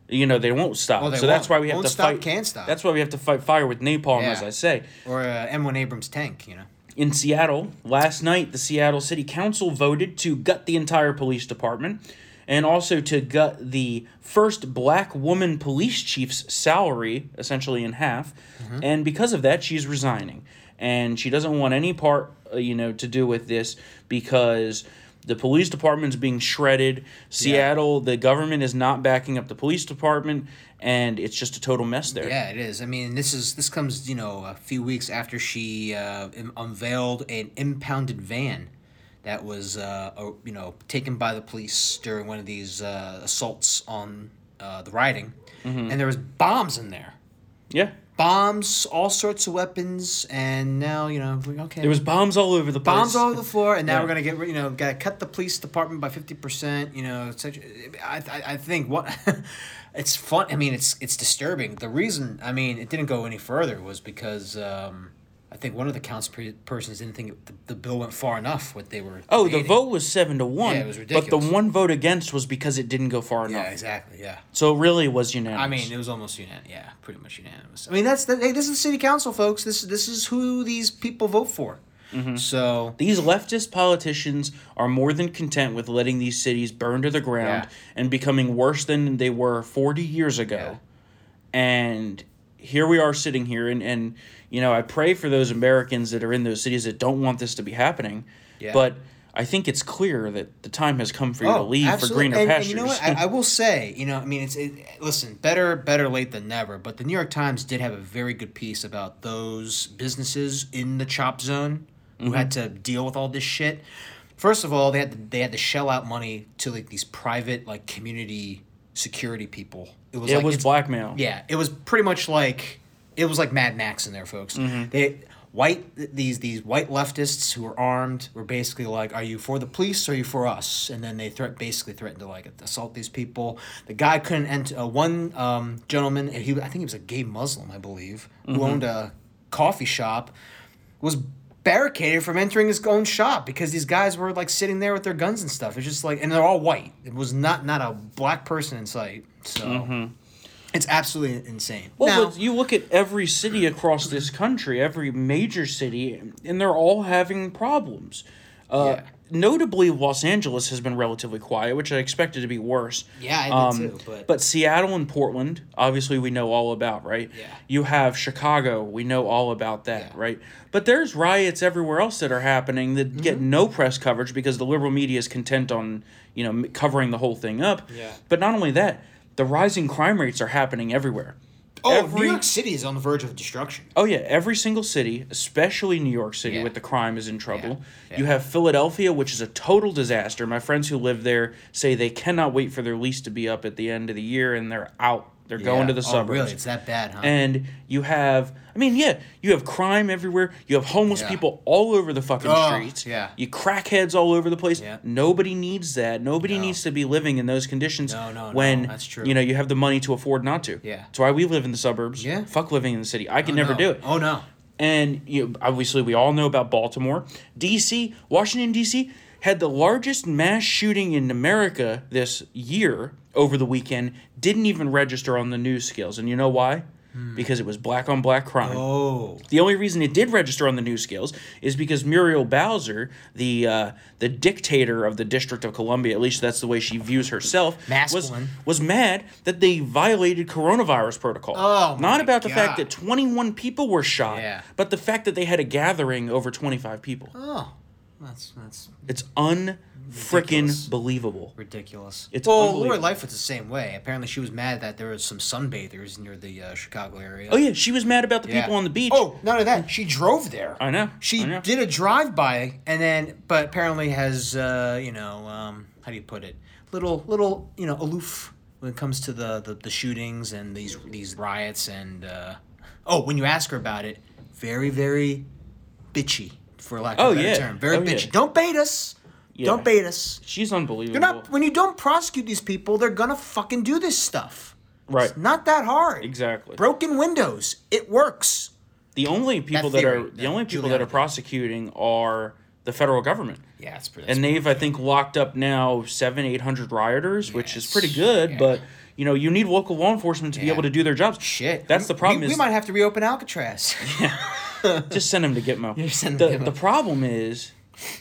You know they won't stop. Well, they so that's won't. why we have Won't to stop, fight. can't stop. That's why we have to fight fire with napalm, Yeah. as I say. Or uh, M1 Abrams tank. You know. In Seattle, last night, the Seattle City Council voted to gut the entire police department and also to gut the first black woman police chief's salary, essentially in half. Mm-hmm. And because of that, she's resigning. And she doesn't want any part, uh, you know, to do with this because the police department's being shredded. Seattle, the government is not backing up the police department, and it's just a total mess there. Yeah, it is. I mean, this is this comes you know a few weeks after she uh, unveiled an impounded van that was uh, you know taken by the police during one of these uh, assaults on uh, the riding, Mm-hmm. and there was bombs in there. Yeah. Bombs, all sorts of weapons, and now you know okay. There was bombs all over the place. bombs all over the floor, and now Yeah. we're gonna get you know gotta cut the police department by fifty percent. You know, such. I, I I think what. It's fun. I mean, it's it's disturbing. The reason, I mean, it didn't go any further was because um, I think one of the council pe- persons didn't think it, the, the bill went far enough. What they were. Oh, the vote was seven to one. Yeah, it was But the one vote against was because it didn't go far enough. Yeah, exactly. Yeah. So it really was unanimous. I mean, it was almost unanimous. Yeah, pretty much unanimous. I mean, that's the, hey, this is the city council, folks. This this is who these people vote for. Mm-hmm. So these leftist politicians are more than content with letting these cities burn to the ground Yeah. and becoming worse than they were forty years ago. And here we are sitting here, and and you know, I pray for those Americans that are in those cities that don't want this to be happening. Yeah. But I think it's clear that the time has come for you to leave for Oh, greener and, pastures. And you know what? I, I will say, you know, I mean, it's it, listen, better better late than never. But the New York Times did have a very good piece about those businesses in the chop zone who had Mm-hmm. to deal with all this shit. First of all, they had to, they had to shell out money to like these private like community security people. It was it like was blackmail. yeah, it was pretty much like it was like Mad Max in there, folks. Mm-hmm. They white these these white leftists who were armed were basically like, "Are you for the police or are you for us?" And then they threat basically threatened to like assault these people. The guy couldn't enter. Uh, one um, gentleman, he I think he was a gay Muslim, I believe, Mm-hmm. who owned a coffee shop, was barricaded from entering his own shop because these guys were like sitting there with their guns and stuff. It's just like, and they're all white. It was not not a black person in sight. So. It's absolutely insane. Well, Now- but you look at every city across this country, every major city, and they're all having problems. Uh, Yeah. Notably, Los Angeles has been relatively quiet, which I expected to be worse. Yeah, I Um, did too. But, Seattle and Portland, obviously, we know all about, right? Yeah. You have Chicago, we know all about that, Yeah. right? But there's riots everywhere else that are happening that Mm-hmm. get no press coverage because the liberal media is content on, you know, covering the whole thing up. Yeah. But not only that, the rising crime rates are happening everywhere. Oh, every- New York City is on the verge of destruction. Oh yeah, every single city, especially New York City, Yeah. with the crime is in trouble. Yeah. You have Philadelphia, which is a total disaster. My friends who live there say they cannot wait for their lease to be up at the end of the year, and they're out. They're going to the oh, suburbs. really? It's that bad, huh? And you have, I mean, yeah, you have crime everywhere. You have homeless Yeah. people all over the fucking Oh, streets. yeah. You crackheads all over the place. Yeah. Nobody needs that. Nobody No. needs to be living in those conditions No, no, no, when that's true. you know you have the money to afford not to. Yeah. That's why we live in the suburbs. Yeah. Fuck living in the city. I could Oh, never no. do it. Oh no. And you know, obviously we all know about Baltimore, DC, Washington DC had the largest mass shooting in America this year over the weekend, didn't even register on the news scales. And you know why? Because it was black on black crime. Oh. The only reason it did register on the news scales is because Muriel Bowser, the uh, the dictator of the District of Columbia, at least that's the way she views herself, was Masculine. was mad that they violated coronavirus protocol. Oh, Not about the fact that 21 people were shot, Yeah. but the fact that they had a gathering over 25 people. Oh. That's that's It's un freaking believable. ridiculous. It's well. Lori Lightfoot's the same way. Apparently, she was mad that there was some sunbathers near the uh, Chicago area. Oh yeah, she was mad about the Yeah. people on the beach. Oh, none of that. She drove there. I know. She I know. did a drive by and then, but apparently has, uh, you know, um, how do you put it? Little, little, you know, aloof when it comes to the the, the shootings and these these riots and. Uh, oh, when you ask her about it, very very bitchy for lack of Oh, a better yeah. term. Very Oh, yeah. bitchy. Don't bait us. Yeah. Don't bait us. She's unbelievable. You're not when you don't prosecute these people, they're gonna fucking do this stuff. right. It's not that hard. Exactly. Broken windows. It works. The only people that, theory, are the only people that are Giuliani. prosecuting are the federal government. Yeah, it's pretty. and they've I think locked up now seven eight hundred rioters, which is pretty good. Yeah. But you know you need local law enforcement to be able to do their jobs. Shit. that's the problem. We, is we might have to reopen Alcatraz. yeah, just send them to Gitmo. Yeah, send 'em the to Gitmo. the problem is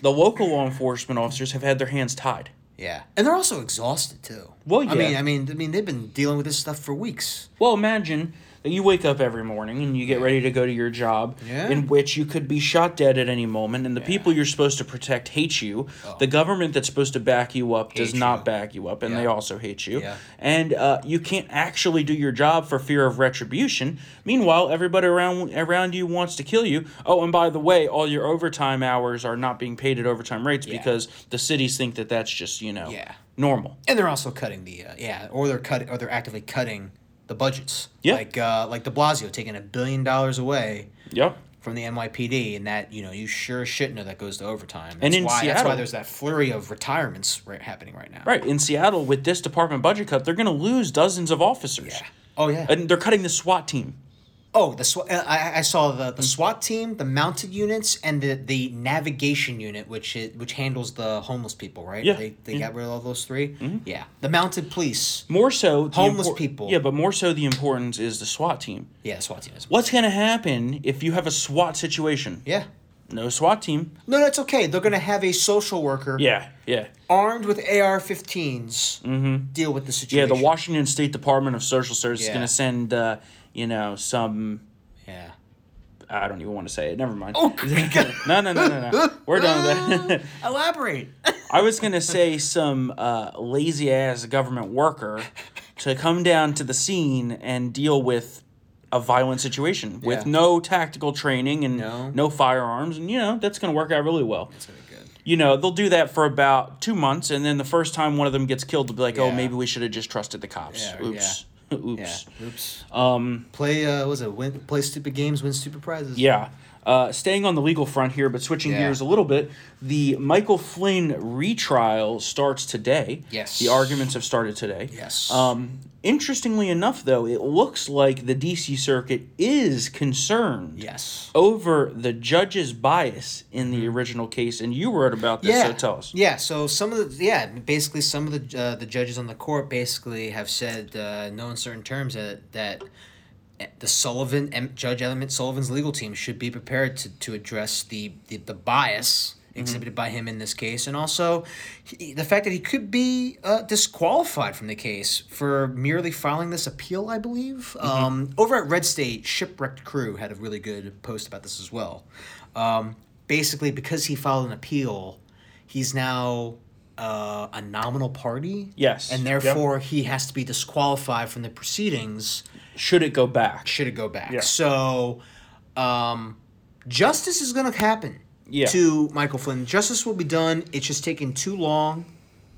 the local law enforcement officers have had their hands tied. yeah, and they're also exhausted too. Well, yeah. I mean, I mean, I mean, they've been dealing with this stuff for weeks. Well, imagine you wake up every morning and you get ready to go to your job, Yeah. in which you could be shot dead at any moment, and the people you're supposed to protect hate you. The government that's supposed to back you up does Oh. Not you. back you up, and Yeah. they also hate you. Yeah. And uh, you can't actually do your job for fear of retribution. Meanwhile, everybody around around you wants to kill you. Oh, and by the way, all your overtime hours are not being paid at overtime rates Yeah. because the cities think that that's just you know Yeah. normal. And they're also cutting the uh, yeah, or they're cutting, or they're actively cutting the budgets. Yeah. like uh, like De Blasio taking a billion dollars away Yep. from the NYPD, and that you know you sure as shit know that goes to overtime. That's And in why, that's why Seattle- there's that flurry of retirements right, happening right now. Right in Seattle, with this department budget cut, they're going to lose dozens of officers. Yeah. Oh yeah. And they're cutting the SWAT team. Oh, the SWAT. uh, I, I saw the, the SWAT team, the mounted units, and the, the navigation unit, which it, which handles the homeless people, right? Yeah, They, they yeah. got rid of all those 3 Yeah. The mounted police. More so, the Homeless impor- people. Yeah, but more so, the importance is the SWAT team. Yeah, SWAT team is. What's going to happen if you have a SWAT situation? Yeah. No SWAT team. No, that's okay. They're gonna have a social worker Yeah, yeah, armed with AR-15s deal with the situation. yeah. The Washington State Department of Social Services is going to send, uh, you know, some. Yeah. I don't even want to say it. Never mind. Oh, no, no, no, no, no. We're done with that. Elaborate. I was gonna say some uh, lazy ass government worker to come down to the scene and deal with a violent situation with no tactical training and No. no firearms, and you know that's gonna work out really well. That's very good. You know they'll do that for about two months, and then the first time one of them gets killed, they'll be like, "Oh, maybe we should have just trusted the cops." Yeah, Oops. Oops. Yeah. Oops. Um. Play. Uh, what was it? Win, play stupid games, win stupid prizes. Yeah. Uh, staying on the legal front here, but switching Yeah. gears a little bit, the Michael Flynn retrial starts today. Yes. The arguments have started today. Yes. Um, interestingly enough, though, it looks like the D.C. Circuit is concerned Yes. over the judge's bias in the original case, and you wrote about this, Mm-hmm. Yeah. so tell us. Yeah. So some of the yeah, basically some of the uh, the judges on the court basically have said uh, no uncertain terms that that the Sullivan Judge Emmet Sullivan's legal team should be prepared to, to address the, the the bias exhibited by him in this case, and also he, the fact that he could be uh, disqualified from the case for merely filing this appeal. I believe um, over at Red State, Shipwrecked Crew had a really good post about this as well. Um, basically, because he filed an appeal, he's now uh, a nominal party. Yes. and Yep. therefore he has to be disqualified from the proceedings Should it go back? should it go back. Yeah. So, um, justice is going to happen Yeah. to Michael Flynn. Justice will be done. It's just taking too long,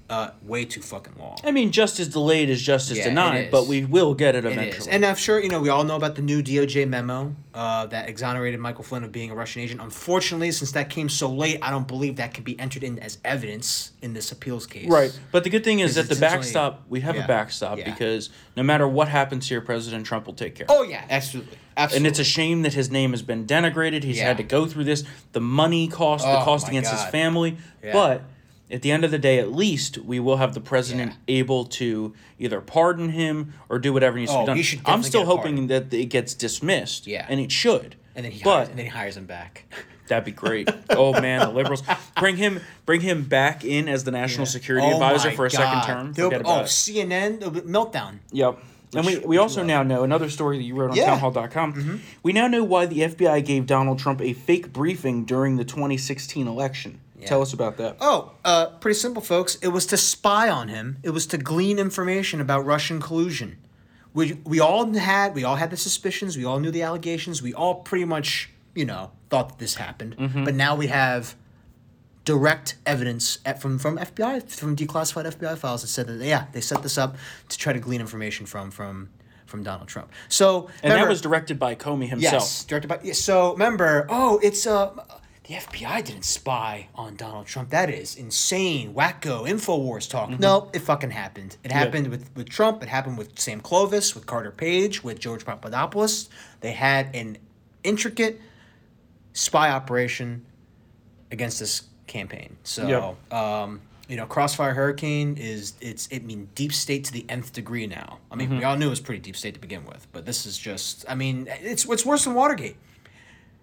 uh, way too fucking long. I mean, justice delayed is justice Yeah, denied, but we will get it It eventually. is. And I'm sure, you know, we all know about the new DOJ memo uh, that exonerated Michael Flynn of being a Russian agent. Unfortunately, since that came so late, I don't believe that can be entered in as evidence in this appeals case. Right. But the good thing is that the backstop, we have yeah, a backstop yeah. because no matter what happens here, President Trump will take care. Oh, yeah, absolutely. Absolutely. And it's a shame that his name has been denigrated. He's had to go through this, the money cost, the Oh, cost my against his family. But at the end of the day, at least we will have the president Yeah. able to either pardon him or do whatever needs to Oh, be done. he should I'm still hoping that it gets dismissed. Yeah. and it should. And then he but hires, and then he hires him back. that'd be great. oh man, the liberals bring him bring him back in as the national security Oh advisor for a second term. There'll Forget oh, about oh. CNN meltdown. Yep. And we, we also now know another story that you wrote on Yeah. townhall.com. Mm-hmm. We now know why the FBI gave Donald Trump a fake briefing during the 2016 election. Tell us about that. Oh, uh, pretty simple, folks. It was to spy on him. It was to glean information about Russian collusion. We we all had we all had the suspicions. We all knew the allegations. We all pretty much you know thought that this happened. But now we have direct evidence at, from from FBI from declassified FBI files that said that yeah they set this up to try to glean information from from from Donald Trump. So And that was directed by Comey himself. Yes, directed by. yeah, So remember, oh, it's uh, the FBI didn't spy on Donald Trump. That is insane, wacko, Infowars talk. Mm-hmm. No, it fucking happened. It happened with with Trump. It happened with Sam Clovis, with Carter Page, with George Papadopoulos. They had an intricate spy operation against this campaign. So. Yep. Um, you know, Crossfire Hurricane is it's it mean deep state to the nth degree now. I mean, we all knew it was pretty deep state to begin with, but this is just I mean, it's it's worse than Watergate.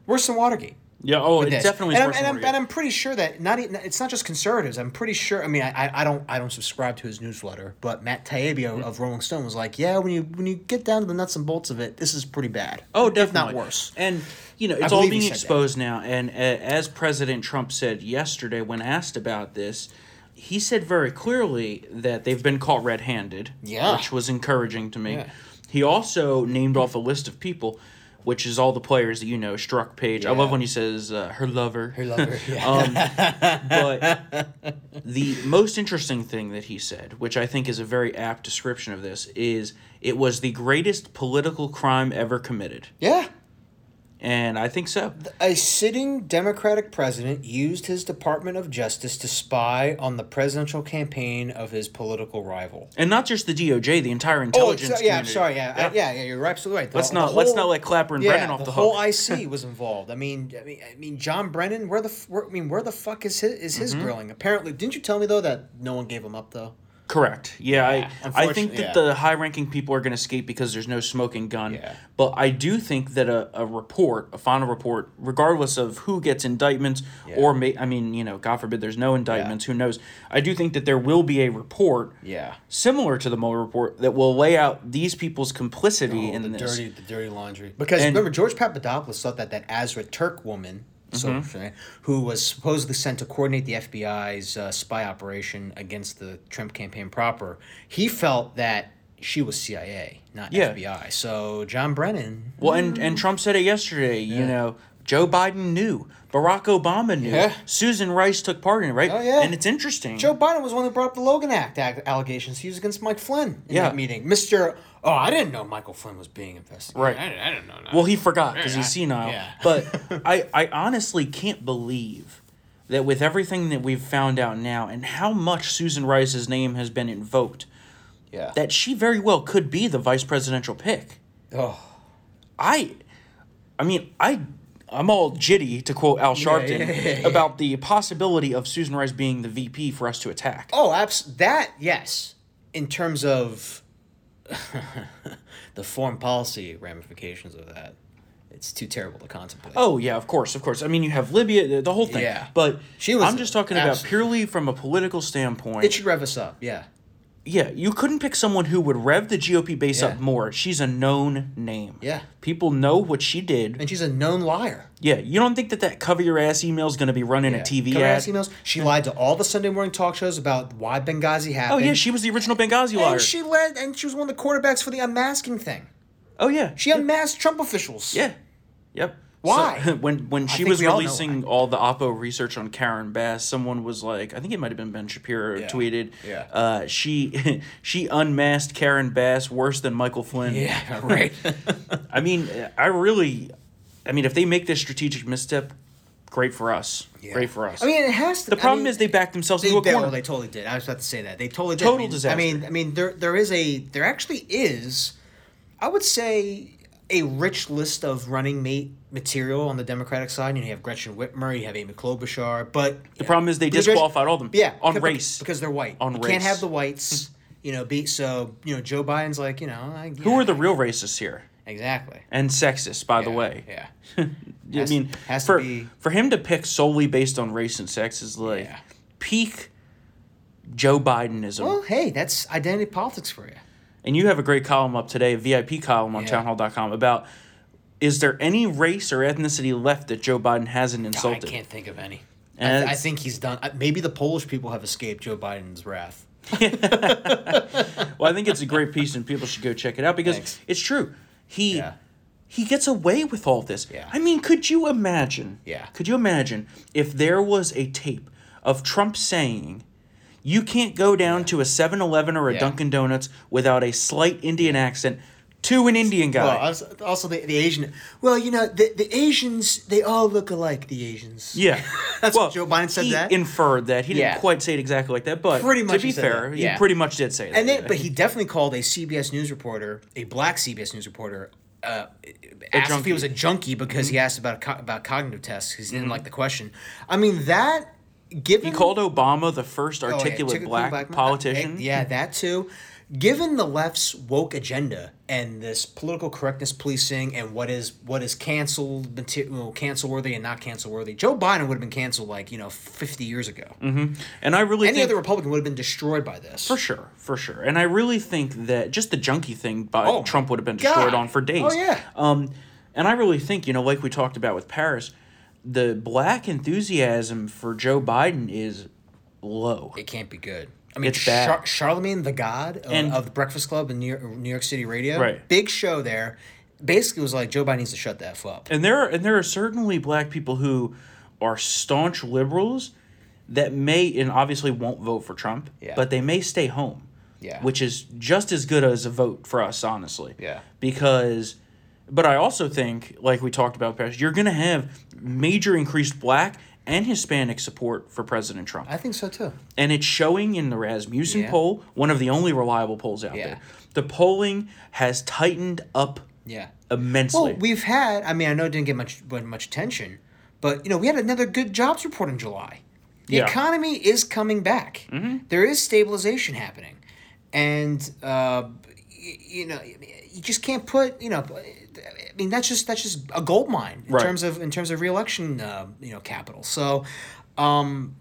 Worse than Watergate. Yeah, oh, it this. definitely and, worse I'm, and, I'm, and I'm pretty sure that not even, it's not just conservatives. I'm pretty sure. I mean, I, I, don't I don't subscribe to his newsletter, but Matt Taibbi of, of Rolling Stone was like, yeah, when you when you get down to the nuts and bolts of it, this is pretty bad. Oh, if definitely. not worse. And you know, it's all being said that. exposed now. And uh, as President Trump said yesterday when asked about this, he said very clearly that they've been caught red-handed. Yeah. which was encouraging to me. Yeah. He also named off a list of people. Which is all the players that you know, Strzok Page. I love when he says uh, her lover. Her lover, yeah. Um, but the most interesting thing that he said, which I think is a very apt description of this, is it was the greatest political crime ever committed. yeah. And I think so. A sitting Democratic president used his Department of Justice to spy on the presidential campaign of his political rival. And not just the DOJ, the entire intelligence. Oh, yeah, I'm sorry. Yeah, I- yeah, yeah, you're absolutely right. The- Let's not let's not let Clapper and yeah, Brennan off the, hook. the, whole hook. IC was involved. I mean, I mean, I mean, John Brennan. Where the where, I mean, where the fuck is his is his Mm-hmm. grilling? Apparently, didn't you tell me though that no one gave him up though? Correct. Yeah, Yeah, I I think that yeah. the high-ranking people are going to escape because there's no smoking gun. Yeah. But I do think that a, a report, a final report, regardless of who gets indictments Yeah. or may, I mean, you know, God forbid there's no indictments, who knows? I do think that there will be a report Yeah. similar to the Mueller report that will lay out these people's complicity oh, in Oh, the this. dirty, the dirty laundry. Because And- remember, George Papadopoulos thought that that Azra Turk woman, Mm-hmm. say, who was supposedly sent to coordinate the FBI's uh, spy operation against the Trump campaign proper, he felt that she was CIA, not Yeah. FBI. So John Brennan. Well, and, and Trump said it yesterday, you know, Joe Biden knew. Barack Obama knew. Yeah. Susan Rice took part in it, right? Oh, yeah. And it's interesting. Joe Biden was the one who brought up the Logan Act allegations he used against Mike Flynn in Yeah. that meeting. Mister, oh, I didn't know Michael Flynn was being investigated. Right. I, didn't- I didn't know that. Well, he forgot because he's senile. Yeah. But I, I honestly can't believe that with everything that we've found out now and how much Susan Rice's name has been invoked, yeah. that she very well could be the vice presidential pick. oh. I, I mean, I, I'm all jitty to quote Al Sharpton yeah, yeah, yeah. about the possibility of Susan Rice being the VP for us to attack. Oh, abs- that yes. In terms of the foreign policy ramifications of that, it's too terrible to contemplate. Oh yeah, of course, of course. I mean, you have Libya, the, whole thing. Yeah. But She was I'm just talking about purely from a political standpoint. it should rev us up. Yeah. yeah, you couldn't pick someone who would rev the GOP base Yeah. up more. She's a known name. Yeah. People know what she did. And she's a known liar. Yeah, you don't think that that cover your ass email is going to be running a TV Cover ad? ass emails. She lied to all the Sunday morning talk shows about why Benghazi happened. Oh yeah, she was the original Benghazi liar. and she led, and she was one of the quarterbacks for the unmasking thing. oh yeah, She unmasked Trump officials. yeah, yep. Why? So, when when she was we all releasing all the Oppo research on Karen Bass, someone was like, I think it might have been Ben Shapiro Yeah. tweeted, Yeah. uh, she she unmasked Karen Bass worse than Michael Flynn. Yeah. Right. I mean, I really, I mean, if they make this strategic misstep, great for us. Yeah. Great for us. I mean, it has to. the I problem mean, is they backed themselves They, into a they, corner. well, they totally did. I was about to say that they totally did. Total I mean, disaster. I mean, I mean, there there is a there actually is, I would say, a rich list of running mate material on the Democratic side. You, know, you have Gretchen Whitmer, you have Amy Klobuchar, but The problem is they because- disqualified all of them. Yeah, on because- race. because they're white. On you race. can't have the whites. you know, be so. You know, Joe Biden's like you know. I, Who are the real racists here? Exactly? And sexist, by the way. yeah. I Has- mean, has to for be- for him to pick solely based on race and sex is like Yeah. peak Joe Bidenism. Well, hey, that's identity politics for you. and you have a great column up today, a VIP column on Yeah. townhall.com about is there any race or ethnicity left that Joe Biden hasn't insulted? I can't think of any. I, And th- I think he's done. uh, Maybe the Polish people have escaped Joe Biden's wrath. Well, I think it's a great piece and people should go check it out because Thanks. it's true. He Yeah. he gets away with all this. Yeah. I mean, could you imagine? Yeah. Could you imagine if there was a tape of Trump saying you can't go down to a 7-Eleven or a Yeah. Dunkin' Donuts without a slight Indian accent to an Indian guy. Well, also, also the, the Asian. Well, you know, the, the Asians, they all look alike, the Asians. Yeah. That's well, what Joe Biden said he that? inferred that. He didn't Yeah. quite say it exactly like that, but Pretty much to be said fair, that, he yeah. pretty much did say that. And then, yeah. but he definitely called a CBS News reporter, a black CBS News reporter, uh, asked if junkie. he was a junkie because he mm-hmm. asked about co- about cognitive tests because he didn't mm-hmm. like the question. I mean, that given he called Obama the first Oh, yeah, articulate articulate black, man. politician. Eh, yeah, that too. Given the left's woke agenda and this political correctness policing and what is what is canceled material, cancel worthy and not cancel worthy, Joe Biden would have been canceled like you know fifty years ago. And I really Any think other Republican would have been destroyed by this. For sure, for sure. And I really think that just the junkie thing by Oh Trump would have been destroyed God. on for days. Oh, yeah. Um, and I really think, you know, like we talked about with Paris, the black enthusiasm for Joe Biden is low. It can't be good. I mean, It's bad. Char- Charlemagne the God of, And- of the Breakfast Club in New York, New York City radio, Right. Big show there. Basically, was like Joe Biden needs to shut that f up. And there are, and there are certainly black people who are staunch liberals that may and obviously won't vote for Trump, Yeah. but they may stay home. Yeah. Which is just as good as a vote for us, honestly. Yeah. Because but I also think, like we talked about past, you're gonna have major increased black and Hispanic support for President Trump. I think so too. and it's showing in the Rasmussen Yeah. poll, one of the only reliable polls out Yeah. there. The polling has tightened up Yeah. immensely. Well, we've had. I mean, I know it didn't get much much attention, but you know, we had another good jobs report in July. The Yeah. economy is coming back. There is stabilization happening, and uh, y- you know, you just can't put. You know, I mean, that's just that's just a gold mine in Right. terms of in terms of reelection. Uh, you know, capital. So, um,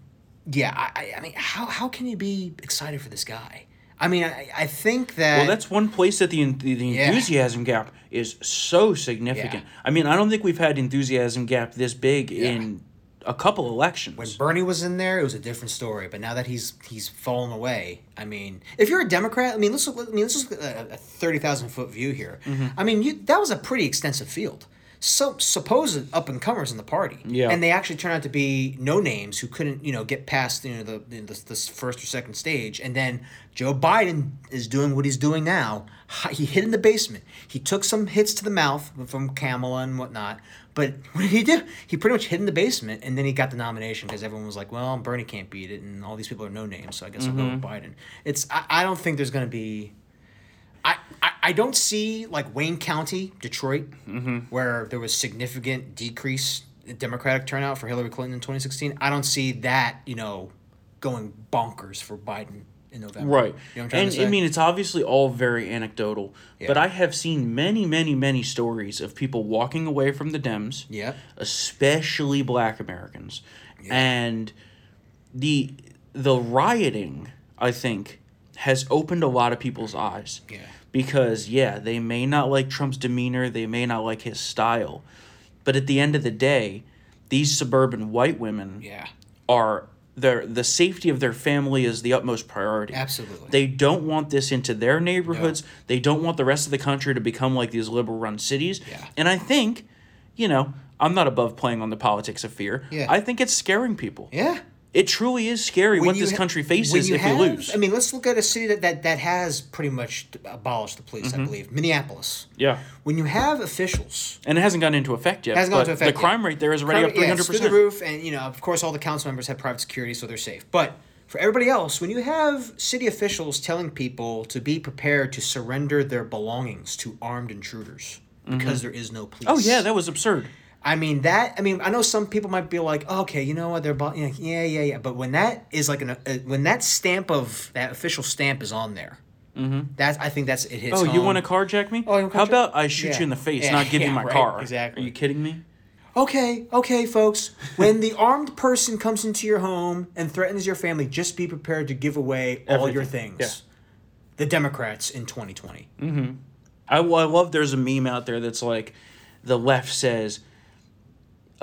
yeah, I, I- mean, how how can you be excited for this guy? I mean, I, I think that. Well, that's one place that the the, the Yeah. enthusiasm gap is so significant. Yeah. I mean, I don't think we've had enthusiasm gap this big in a couple elections. when Bernie was in there, it was a different story. But now that he's he's fallen away, I mean, if you're a Democrat, I mean, let's look. I mean, let's look at a, a thirty thousand foot view here. Mm-hmm. I mean, you that was a pretty extensive field. So supposed up and comers in the party, Yeah. and they actually turned out to be no names who couldn't, you know, get past you know the the, the, the first or second stage. And then Joe Biden is doing what he's doing now. He hid in the basement. He took some hits to the mouth from Kamala and whatnot. But what did he do? He pretty much hid in the basement, and then he got the nomination because everyone was like, "Well, Bernie can't beat it, and all these people are no names, so I guess I'll go with mm-hmm. Biden." It's I, I don't think there's going to be. I, I, I don't see like Wayne County, Detroit, mm-hmm. where there was significant decrease in Democratic turnout for Hillary Clinton in 2016. I don't see that, you know, going bonkers for Biden in November. Right. You know what I'm trying and? I mean, it's obviously all very anecdotal, but I have seen many, many, many stories of people walking away from the Dems, Yep. especially black Americans. And the the rioting, I think, has opened a lot of people's eyes. Yeah. Because yeah, they may not like Trump's demeanor, they may not like his style, but at the end of the day, these suburban white women yeah. are their the safety of their family is the utmost priority. Absolutely. They don't want this into their neighborhoods. They don't want the rest of the country to become like these liberal run cities. Yeah. And I think, you know, I'm not above playing on the politics of fear. Yeah. I think it's scaring people. Yeah. It truly is scary what this ha- country when faces if have- we lose. I mean, let's look at a city that, that, that has pretty much abolished the police, I mm-hmm. believe. Minneapolis. yeah. When you have officials And it hasn't gone into effect yet. Hasn't gone but into effect The yet. crime rate there is already Crime- up three yeah, hundred it's through the roof, and you know, of course, all the council members have private security, so they're safe. But for everybody else, when you have city officials telling people to be prepared to surrender their belongings to armed intruders, because mm-hmm. there is no police. Oh yeah, that was absurd. I mean that. I mean, I know some people might be like, oh, okay, you know what? They're bu- yeah, yeah, yeah, yeah. But when that is like an uh, when that stamp of that official stamp is on there, mm-hmm. that I think that's it hits. Oh, you want to carjack me? Oh, How about I shoot Yeah. you in the face, Yeah, not give you my right, car? exactly. Are you kidding me? Okay, okay, folks. When the armed person comes into your home and threatens your family, just be prepared to give away all your Everything, things. The Democrats in 2020. I, I love there's a meme out there that's like the left says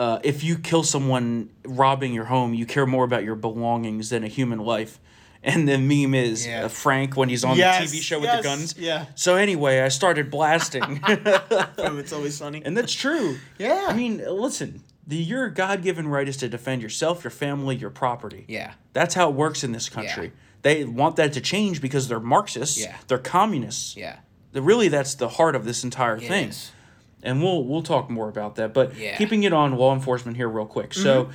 uh, if you kill someone robbing your home you care more about your belongings than a human life and the meme is Yeah. uh, frank when he's on Yes, the tv show with yes, the guns yeah. so anyway i started blasting it's always sunny. and that's true Yeah. i mean listen the your god-given right is to defend yourself your family your property Yeah. that's how it works in this country Yeah. they want that to change because they're marxists Yeah. they're communists Yeah. the, really that's the heart of this entire It thing is. And we'll we'll talk more about that but Yeah. Mm-hmm. keeping it on law enforcement here real quick so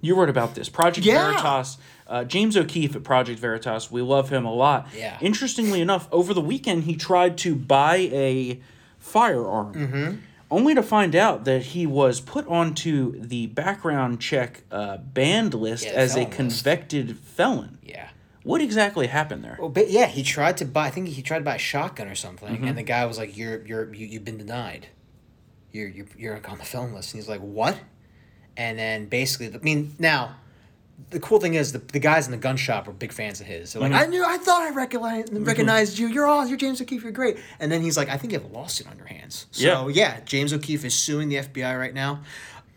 you wrote about this project Yeah. veritas uh, james o'keefe at project veritas we love him a lot Yeah. interestingly enough over the weekend he tried to buy a firearm Mm-hmm. only to find out that he was put onto the background check uh, banned list Yeah, as a felon list. convicted felon Yeah. what exactly happened there Well, but yeah, he tried to buy. I think he tried to buy a shotgun or something, Mm-hmm. and the guy was like, "You're you're you, you've been denied. You're you're you're on the film list." And he's like, "What?" And then basically, I mean, now the cool thing is the, the guys in the gun shop were big fans of his. They're like, Mm-hmm. "I knew, I thought I recognized recognized you. You're all you're James O'Keefe. You're great." And then he's like, "I think you have a lawsuit on your hands." So yeah, James O'Keefe is suing the FBI right now.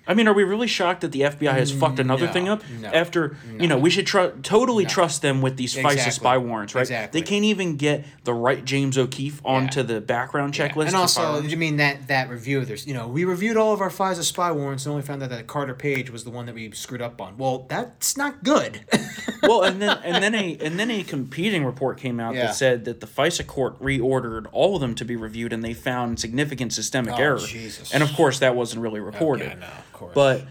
I mean, are we really shocked that the FBI has fucked mm, another No, thing up? no, After, you know, we should tr- totally trust them with these FISA Exactly. spy warrants, right? Exactly. They can't even get the right James O'Keefe onto the background checklist. And also, you mean that that review? Of there's, you know, we reviewed all of our FISA spy warrants and only found out that Carter Page was the one that we screwed up on. Well, that's not good. well, and then and then a and then a competing report came out Yeah. that said that the FISA court reordered all of them to be reviewed, and they found significant systemic Oh, error. Jesus. And of course, that wasn't really reported. yeah, no, course. But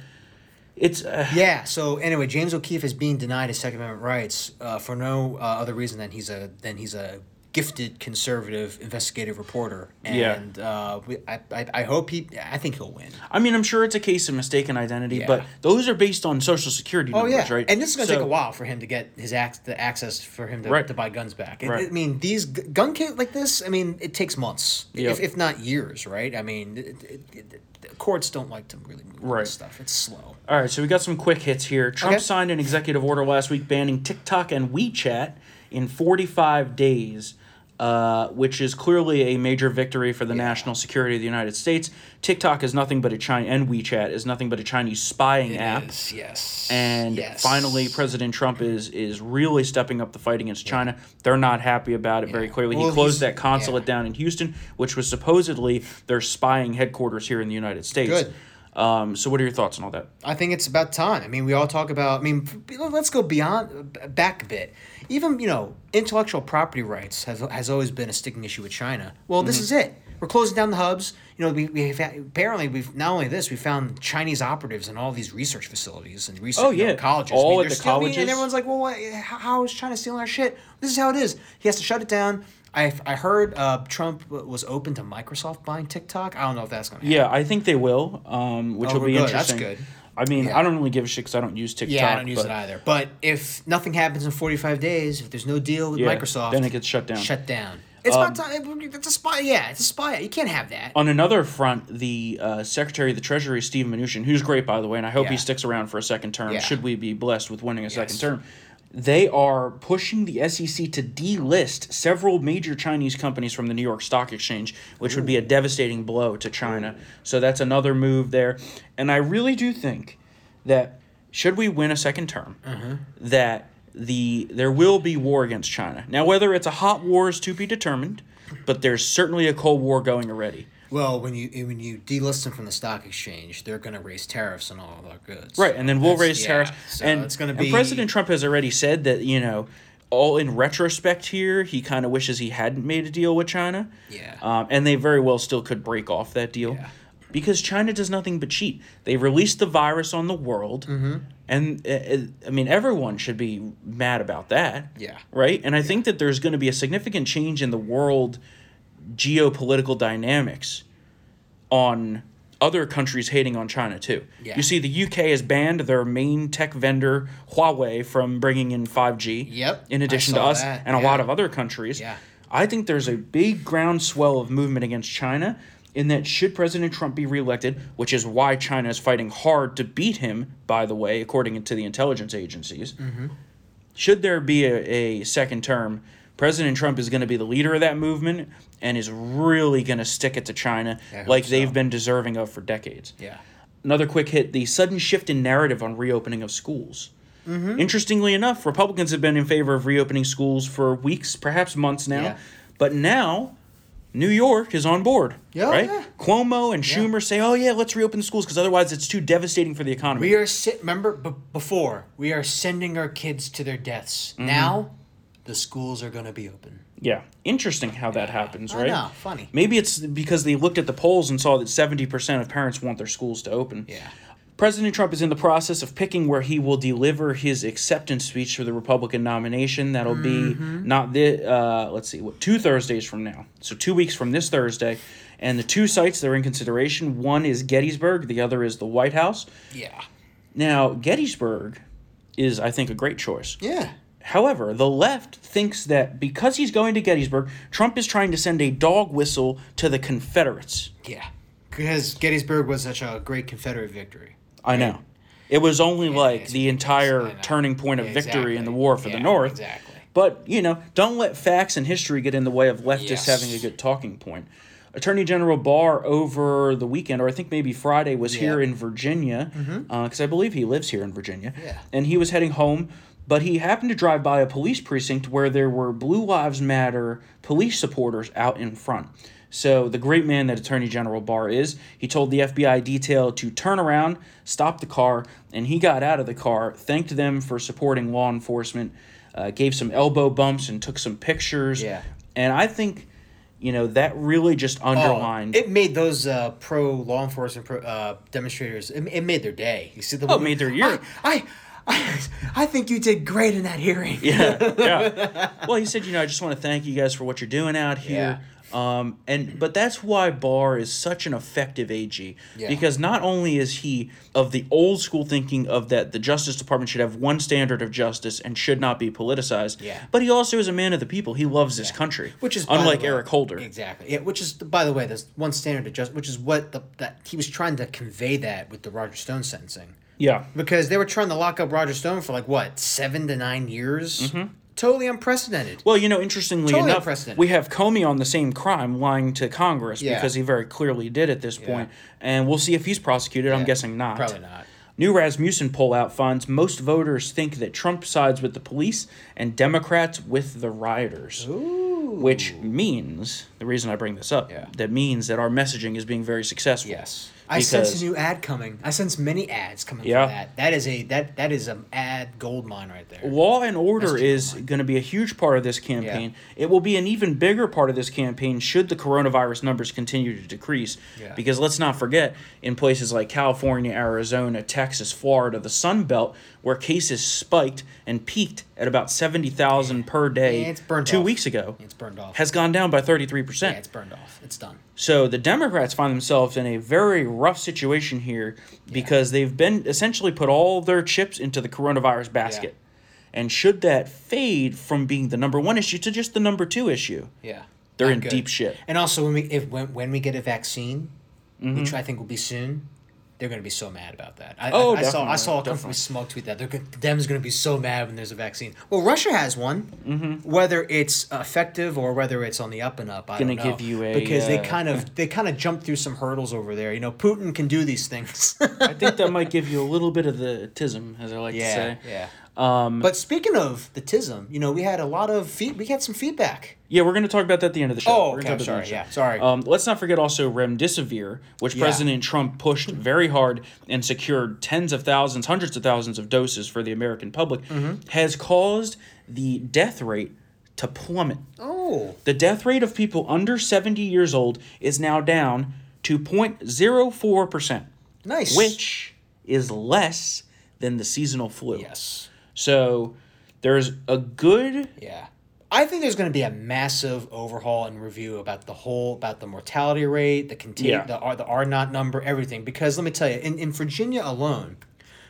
it's uh, yeah. So anyway, James O'Keefe is being denied his Second Amendment rights uh, for no uh, other reason than he's a than he's a gifted conservative investigative reporter. Yeah. And uh, we, I, I I hope he. I think he'll win. I mean, I'm sure it's a case of mistaken identity, Yeah. but those are based on social security Oh numbers, yeah, right? and this is going to So- take a while for him to get his ac- the access for him to, Right. to buy guns back. Right. I mean, these g- gun kit like this. I mean, it takes months, Yep. if, if not years, right? I mean, it, it, it, the courts don't like to really move Right. this stuff. It's slow. All right, so we got some quick hits here. Trump Okay. signed an executive order last week banning TikTok and WeChat in 45 days, uh, which is clearly a major victory for the national security of the United States. TikTok is nothing but a China, and WeChat is nothing but a Chinese spying app. Yes, yes. And yes. finally, President Trump is is really stepping up the fight against China. They're not happy about it very clearly. Well, he closed that consulate yeah. down in Houston, which was supposedly their spying headquarters here in the United States. Good. Um, so, what are your thoughts on all that? I think it's about time. I mean, we all talk about. I mean, let's go beyond back a bit. Even you know, intellectual property rights has has always been a sticking issue with China. Well, Mm-hmm. this is it. We're closing down the hubs. You know, we we apparently we've not only this we found Chinese operatives in all these research facilities and research Oh, you know, yeah. colleges. All I mean, at the colleges. and everyone's like, well, what, how is China stealing our shit? This is how it is. He has to shut it down. I, I heard uh, Trump was open to Microsoft buying TikTok. I don't know if that's going to happen. Yeah, I think they will, um, which Oh, will be good. That's good. I mean, Yeah. I don't really give a shit because I don't use TikTok. Yeah, I don't use but it either. But if nothing happens in 45 days, if there's no deal with Yeah, Microsoft, then it gets shut down. Shut down. It's about time. It's a spy. Yeah, it's a spy. You can't have that. On another front, the uh, Secretary of the Treasury, Steve Mnuchin, who's great by the way, and I hope he sticks around for a second term. Yeah. Should we be blessed with winning a second term? They are pushing the SEC to delist several major Chinese companies from the New York Stock Exchange, which would be a devastating blow to China. So that's another move there. And I really do think that should we win a second term, Mm-hmm. that the there will be war against China. Now, whether it's a hot war is to be determined, but there's certainly a cold war going already. Well, when you when you delist them from the stock exchange, they're going to raise tariffs on all of our goods. Right, and then we'll That's- raise yeah, tariffs. So and it's going to be President Trump has already said that you know, all in retrospect here, he kind of wishes he hadn't made a deal with China. Yeah. Um, and they very well still could break off that deal. Yeah. Because China does nothing but cheat. They released the virus on the world, Mm-hmm. and uh, uh, I mean everyone should be mad about that. Yeah. Right. And I think that there's going to be a significant change in the world geopolitical dynamics on other countries hating on China too. Yeah. You see, the UK has banned their main tech vendor Huawei from bringing in 5G. Yep, In addition to us that, and a lot of other countries. Yeah. I think there's a big groundswell of movement against China. In that, should President Trump be reelected, which is why China is fighting hard to beat him, by the way, according to the intelligence agencies, Mm-hmm. should there be a, a second term, President Trump is going to be the leader of that movement and is really going to stick it to China like so. they've been deserving of for decades. Yeah. Another quick hit the sudden shift in narrative on reopening of schools. Mm-hmm. Interestingly enough, Republicans have been in favor of reopening schools for weeks, perhaps months now. Yeah. But now, New York is on board. Yeah, right? yeah. Cuomo and Schumer say, oh, yeah, let's reopen the schools because otherwise it's too devastating for the economy. We are si- remember b- before we are sending our kids to their deaths. Mm-hmm. Now, the schools are going to be open. Yeah, interesting how that happens, right? know, funny. Maybe it's because they looked at the polls and saw that 70% of parents want their schools to open. Yeah. President Trump is in the process of picking where he will deliver his acceptance speech for the Republican nomination. That'll Mm-hmm. be not the uh, let's see, what two Thursdays from now. So two weeks from this Thursday, and the two sites that are in consideration. One is Gettysburg. The other is the White House. Yeah. Now Gettysburg is, I think, a great choice. Yeah. However, the left thinks that because he's going to Gettysburg, Trump is trying to send a dog whistle to the Confederates. Yeah. Because Gettysburg was such a great Confederate victory. I know. It was only like the entire turning point of Yeah, victory in the war for the North. exactly. But, you know, don't let facts and history get in the way of leftists Yes. having a good talking point. Attorney General Barr over the weekend, or I think maybe Friday, was here in Virginia, mm-hmm. uh, because I believe he lives here in Virginia. Yeah. And he was heading home, but he happened to drive by a police precinct where there were Blue Lives Matter police supporters out in front. So, the great man that Attorney General Barr is, he told the FBI detail to turn around, stop the car, and he got out of the car, thanked them for supporting law enforcement, uh, gave some elbow bumps, and took some pictures. Yeah. And I think, you know, that really just underlined. Oh, it made those uh, pro law enforcement pro, uh, demonstrators. It, it made their day. You see the Oh, it made their year. I, I, I, I think you did great in that hearing. yeah, yeah. Well, he said, you know, I just want to thank you guys for what you're doing out here. Um, and but that's why Barr is such an effective AG Yeah. because not only is he of the old school thinking of that the Justice Department should have one standard of justice and should not be politicized, Yeah. but he also is a man of the people. He loves this country, Which is unlike way- Eric Holder. Exactly. Yeah. Which is by the way, there's one standard of justice, which is what the that he was trying to convey that with the Roger Stone sentencing. Yeah, because they were trying to lock up Roger Stone for like what seven to nine years. Mm-hmm. Totally unprecedented. Well, you know, interestingly Totally enough, unprecedented. we have Comey on the same crime, lying to Congress Yeah. because he very clearly did at this point. and we'll see if he's prosecuted. I'm guessing not. Probably not. New Rasmussen poll out finds most voters think that Trump sides with the police and Democrats with the rioters. Which means the reason I bring this up, Yeah. that means that our messaging is being very successful. Yes. I sense a new ad coming. I sense many ads coming Yeah. from that. That is a that that is an ad gold mine right there. Law and order is going to be a huge part of this campaign. It will be an even bigger part of this campaign should the coronavirus numbers continue to decrease. Yeah. Because let's not forget, in places like California, Arizona, Texas, Florida, the Sun Belt, where cases spiked and peaked at about 70,000 per day Yeah, it's burned two off. weeks ago, It's burned off. has gone down by 33%. yeah, it's burned off. It's done. So the Democrats find themselves in a very rough situation here because they've been essentially put all their chips into the coronavirus basket. And should that fade from being the number one issue to just the number two issue, Yeah. they're in good. deep shit. And also when we if when, when we get a vaccine, Mm-hmm. which I think will be soon, they're gonna be so mad about that. I, Oh, I, I saw I saw a company smug tweet that they're gonna, Dem's gonna be so mad when there's a vaccine. Well, Russia has one. Mm-hmm. Whether it's effective or whether it's on the up and up, I Gonna don't know. give you a, because they uh, kind of they kind of jumped through some hurdles over there. You know, Putin can do these things. I think that might give you a little bit of the tism, as I like to say. yeah. Um, but speaking of the tism, you know, we had a lot of feed. We had some feedback. Yeah, we're going to talk about that at the end of the show. Oh, okay, I'm talk about that sorry, yeah, end of the sorry. Um, let's not forget also remdesivir, which Yeah. President Trump pushed very hard and secured tens of thousands, hundreds of thousands of doses for the American public, Mm-hmm. has caused the death rate to plummet. Oh, The death rate of people under 70 years old is now down to 0.04%, nice. which is less than the seasonal flu. yes, So there's a good yeah, I think there's going to be a massive overhaul and review about the whole about the mortality rate, the contain Yeah. the R the R naught number, everything. Because let me tell you, in, in Virginia alone,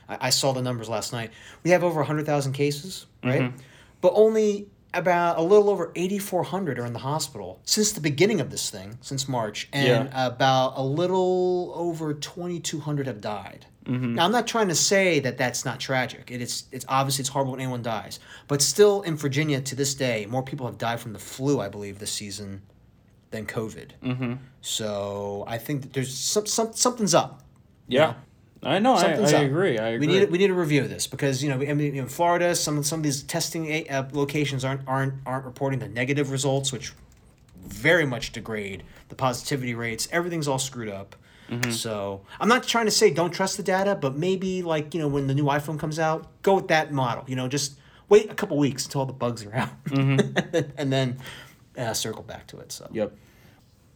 I, I saw the numbers last night. We have over hundred thousand cases, right? Mm-hmm. But only about a little over eighty four hundred are in the hospital since the beginning of this thing, since March, and Yeah. about a little over twenty two hundred have died. Mm-hmm. Now I'm not trying to say that that's not tragic. It is. It's obviously it's horrible when anyone dies, but still in Virginia to this day, more people have died from the flu, I believe, this season than COVID. Mm-hmm. So I think that there's some, some something's up. Yeah. I know. I, Something's I up. agree. I agree. We need we need to review this because you know I mean in Florida some some of these testing uh, locations aren't aren't aren't reporting the negative results, which very much degrade the positivity rates. Everything's all screwed up. Mm-hmm. So I'm not trying to say don't trust the data, but maybe like you know when the new iPhone comes out, go with that model. You know, just wait a couple weeks until all the bugs are out, and then uh, circle back to it. So Yep.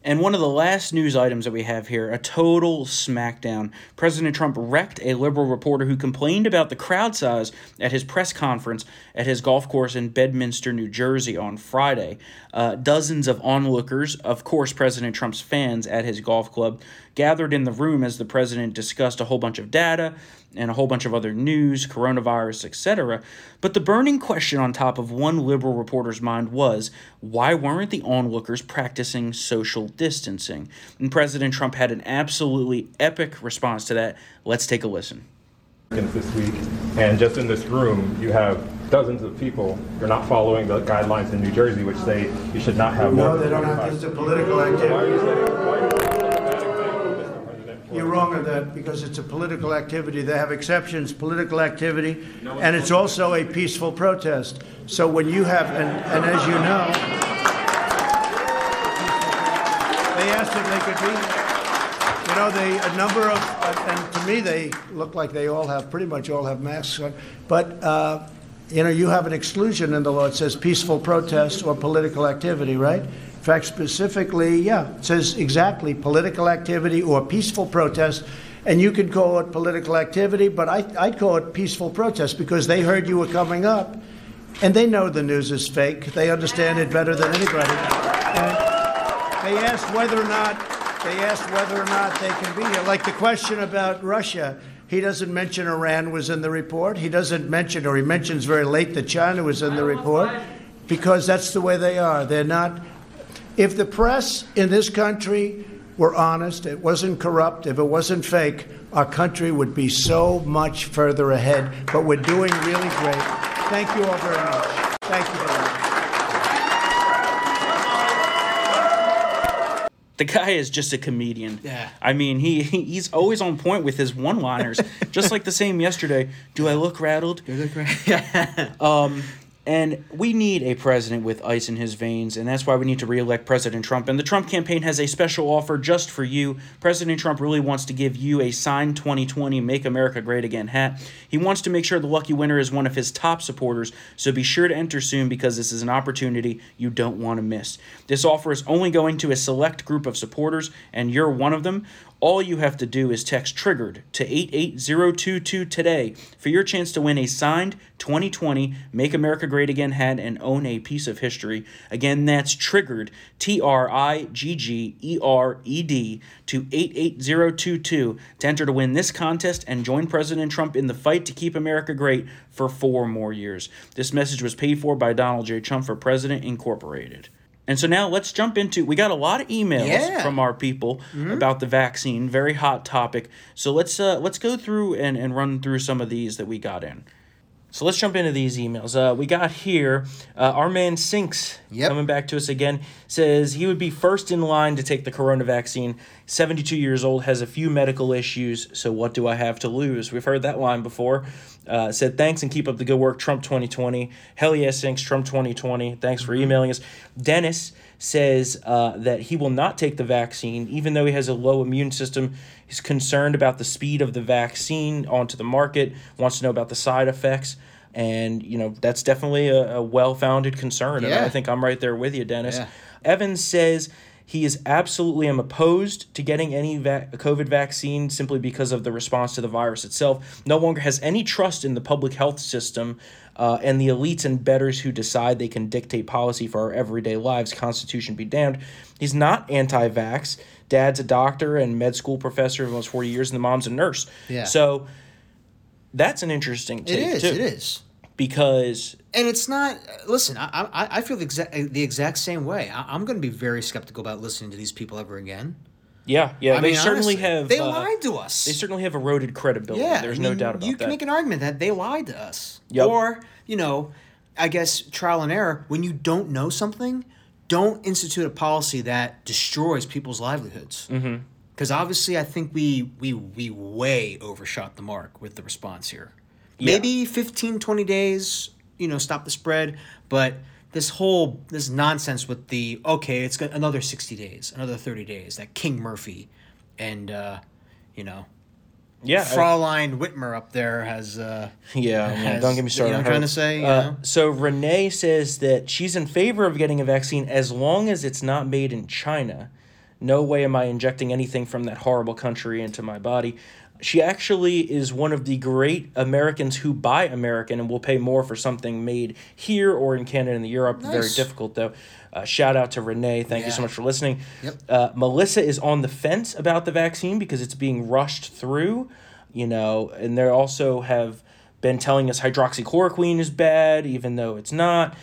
And one of the last news items that we have here a total smackdown. President Trump wrecked a liberal reporter who complained about the crowd size at his press conference at his golf course in Bedminster, New Jersey on Friday. Uh, dozens of onlookers, of course, President Trump's fans at his golf club, gathered in the room as the president discussed a whole bunch of data and a whole bunch of other news, coronavirus, etc. But the burning question on top of one liberal reporter's mind was why weren't the onlookers practicing social distancing? And President Trump had an absolutely epic response to that. Let's take a listen. this week, and just in this room, you have dozens of people who are not following the guidelines in New Jersey, which say you should not have No, than they don't have, 25. this is a political Why are activity. you saying- why are you saying that example, Mr. President, for- You're wrong on that because it's a political activity. They have exceptions, political activity, and it's also a peaceful protest. So when you have, and, and as you know, they asked if they could be, you know, they, a number of, and to me, they look like they all have, pretty much all have masks on. But, uh, you know, you have an exclusion in the law. It says peaceful protest or political activity, right? Fact, specifically, yeah, it says exactly political activity or peaceful protest. And you could call it political activity, but I, I'd call it peaceful protest because they heard you were coming up and they know the news is fake. They understand it better than anybody. And they asked whether or not they asked whether or not they can be here. Like the question about Russia, he doesn't mention Iran was in the report. He doesn't mention, or he mentions very late that China was in the report, because that's the way they are. They're not. If the press in this country were honest, it wasn't corrupt, if it wasn't fake, our country would be so much further ahead. But we're doing really great. Thank you all very much. Thank you very much. The guy is just a comedian. Yeah. I mean, he he's always on point with his one-liners. just like the same yesterday. Do I look rattled? Um, and we need a president with ice in his veins, and that's why we need to reelect President Trump. And the Trump campaign has a special offer just for you. President Trump really wants to give you a signed 2020 Make America Great Again hat. He wants to make sure the lucky winner is one of his top supporters, so be sure to enter soon because this is an opportunity you don't want to miss. This offer is only going to a select group of supporters, and you're one of them. All you have to do is text TRIGGERED to 88022 today for your chance to win a signed 2020 Make America Great Again hat and own a piece of history. Again, that's TRIGGERED, T R I G G E R E D, to 88022 to enter to win this contest and join President Trump in the fight to keep America great for four more years. This message was paid for by Donald J. Trump for President Incorporated. And so now let's jump into. We got a lot of emails Yeah. from our people about the vaccine. Very hot topic. So let's uh, let's go through and, and run through some of these that we got in. So let's jump into these emails. Uh, we got here uh, our man Sinks Yep. coming back to us again says he would be first in line to take the corona vaccine. 72 years old, has a few medical issues. So what do I have to lose? We've heard that line before. Uh, said thanks and keep up the good work, Trump 2020. Hell yes, Sinks, Trump 2020. Thanks for emailing us. Dennis says uh, that he will not take the vaccine, even though he has a low immune system. He's concerned about the speed of the vaccine onto the market, wants to know about the side effects. And, you know, that's definitely a, a well founded concern. And Yeah. I think I'm right there with you, Dennis. Yeah. Evans says He is absolutely am opposed to getting any va- COVID vaccine simply because of the response to the virus itself. No longer has any trust in the public health system uh, and the elites and betters who decide they can dictate policy for our everyday lives. Constitution be damned. He's not anti-vax. Dad's a doctor and med school professor of almost forty years, and the mom's a nurse. Yeah. So that's an interesting take It is. too, It is. because And it's not. Listen, I I, I feel the exact the exact same way. I, I'm going to be very skeptical about listening to these people ever again. yeah, yeah, I they mean, certainly honestly, have. They uh, lied to us. They certainly have eroded credibility. yeah, there's I no doubt about you that. can make an argument that they lied to us. Yep. Or you know, I guess trial and error. When you don't know something, don't institute a policy that destroys people's livelihoods. Mm-hmm. Because obviously, I think we we we way overshot the mark with the response here. Yeah. Maybe 15, 20 days, you know, stop the spread. But this whole this nonsense with the okay, it's got another sixty days, another thirty days. That King Murphy, and uh, you know, yeah, I- Fraulein Whitmer up there has. Uh, Yeah, I has- don't get me started. You know what I'm trying to say? You Uh, know? So Renee says that she's in favor of getting a vaccine as long as it's not made in China. No way am I injecting anything from that horrible country into my body. She actually is one of the great Americans who buy American and will pay more for something made here or in Canada and Europe. Very difficult though. Uh, shout out to Renee. Thank you so much for listening. Yep. Uh, Melissa is on the fence about the vaccine because it's being rushed through, you know, and they also have been telling us hydroxychloroquine is bad, even though it's not.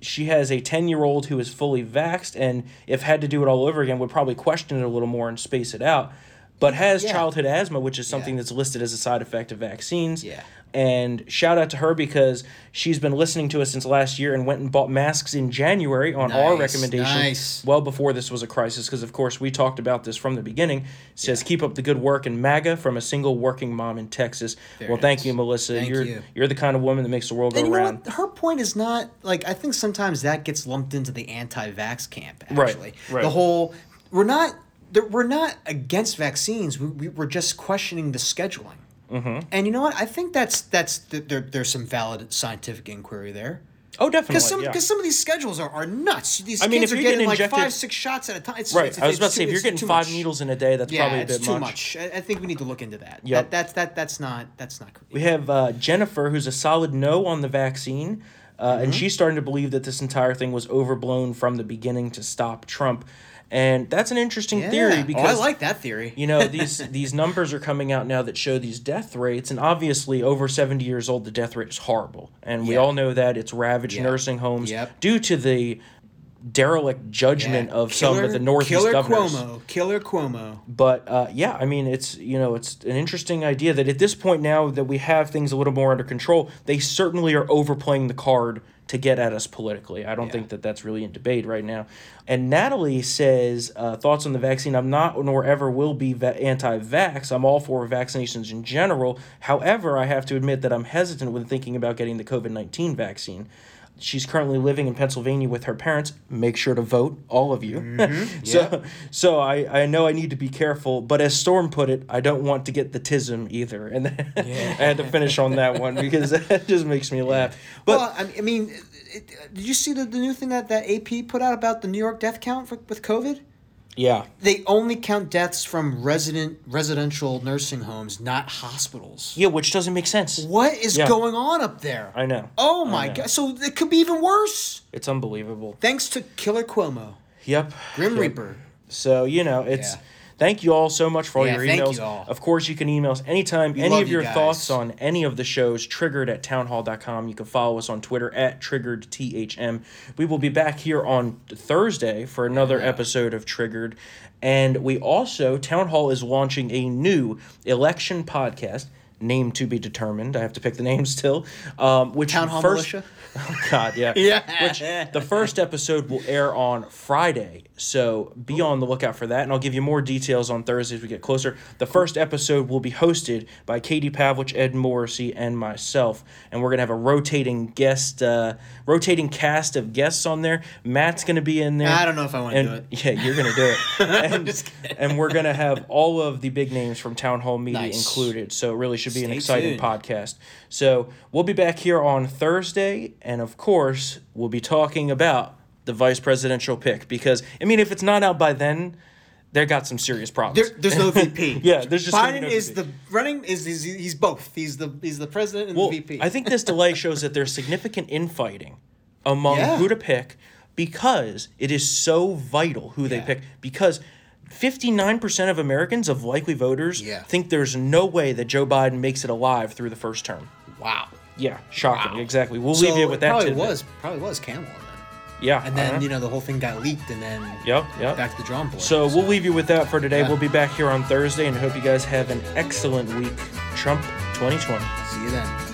She has a 10 year old who is fully vaxxed, and if had to do it all over again, would probably question it a little more and space it out. But has Yeah. childhood asthma, which is something Yeah. that's listed as a side effect of vaccines. Yeah. And shout out to her because she's been listening to us since last year and went and bought masks in January on our recommendation. nice. Well before this was a crisis, because of course we talked about this from the beginning. It says keep up the good work and MAGA from a single working mom in Texas. Very well, thank nice. you, Melissa. Thank you're you. you're the kind of woman that makes the world go And you know round. what? Her point is not like I think sometimes that gets lumped into the anti-vax camp. Right, Actually, right. the whole we're not there- we're not against vaccines. We, we we're just questioning the scheduling. Mm-hmm. And you know what? I think that's that's th- there. There's some valid scientific inquiry there. Oh, definitely. Because some, yeah. some of these schedules are, are nuts. These I mean, kids if are getting, getting like five, six shots at a time. It's, right. It's, I was about to say if you're getting five much. needles in a day, that's yeah, probably a it's bit too much. much. I, I think we need to look into that. Yep. That, that's that that's not that's not. We have uh, Jennifer, who's a solid no on the vaccine, uh, Mm-hmm. and she's starting to believe that this entire thing was overblown from the beginning to stop Trump, and that's an interesting Yeah. theory oh, I like that theory. you know these these numbers are coming out now that show these death rates, and obviously over seventy years old, the death rate is horrible, and we Yeah. all know that it's ravaged Yeah. nursing homes Yep. due to the derelict judgment Yeah. of some of the Northeast Killer governors. Cuomo, Killer Cuomo. But uh, yeah, I mean, it's you know, it's an interesting idea that at this point now that we have things a little more under control, they certainly are overplaying the card to get at us politically. I don't think that that's really in debate right now. And Natalie says uh, thoughts on the vaccine. I'm not nor ever will be va- anti-vax. I'm all for vaccinations in general. However, I have to admit that I'm hesitant when thinking about getting the COVID nineteen vaccine. She's currently living in Pennsylvania with her parents. Make sure to vote, all of you. Mm-hmm. so, so I, I know I need to be careful. But as Storm put it, I don't want to get the tism either. And I had to finish on that one because that just makes me laugh. But well, I mean, did you see the, the new thing that, that AP put out about the New York death count for, with COVID? Yeah, They only count deaths from resident residential nursing homes, not hospitals. yeah, which doesn't make sense. What is Yeah. going on up there? I know. Oh my know. god! So it could be even worse. It's unbelievable. Thanks to Killer Cuomo, Yep. Grim Yep. Reaper. So you know, it's Yeah. Thank you all so much for all Yeah, your thank emails. you all. Of course, you can email us anytime. any of your guys. thoughts on any of the shows triggered at townhall.com. You can follow us on Twitter at triggered THM. We will be back here on Thursday for another episode of Triggered. And we also, Town Hall is launching a new election podcast. Name to be determined. I have to pick the name still. Um, which Town Hall first, Militia? Oh God, yeah. Yeah. Which the first episode will air on Friday, so be on the lookout for that, and I'll give you more details on Thursday as we get closer. The first episode will be hosted by Katie Pavlich, Ed Morrissey, and myself, and we're gonna have a rotating guest, uh, rotating cast of guests on there. Matt's gonna be in there. I don't know if I wanna do it. Yeah, you're gonna do it. and, and we're gonna have all of the big names from Town Hall Media Nice. included. So it really should be an exciting tuned. podcast. So we'll be back here on Thursday, and of course, we'll be talking about the vice presidential pick because I mean, if it's not out by then, they got some serious problems. There, there's no VP. yeah, there's just Biden no is VP. the running is he's, he's both. He's the he's the president and Well, the VP. I think this delay shows that there's significant infighting among Yeah. who to pick because it is so vital who they pick. Because 59% of Americans, of likely voters, Yeah. think there's no way that Joe Biden makes it alive through the first term. wow. Yeah, shocking. Wow. Exactly. We'll So leave you with that. Probably tidbit. was probably was Kamala. Yeah. And then uh-huh. you know the whole thing got leaked, and then Yep, yep. back to the drawing board. So we'll leave you with that for today. Yeah. We'll be back here on Thursday and hope you guys have an excellent week. Trump 2020. see you then.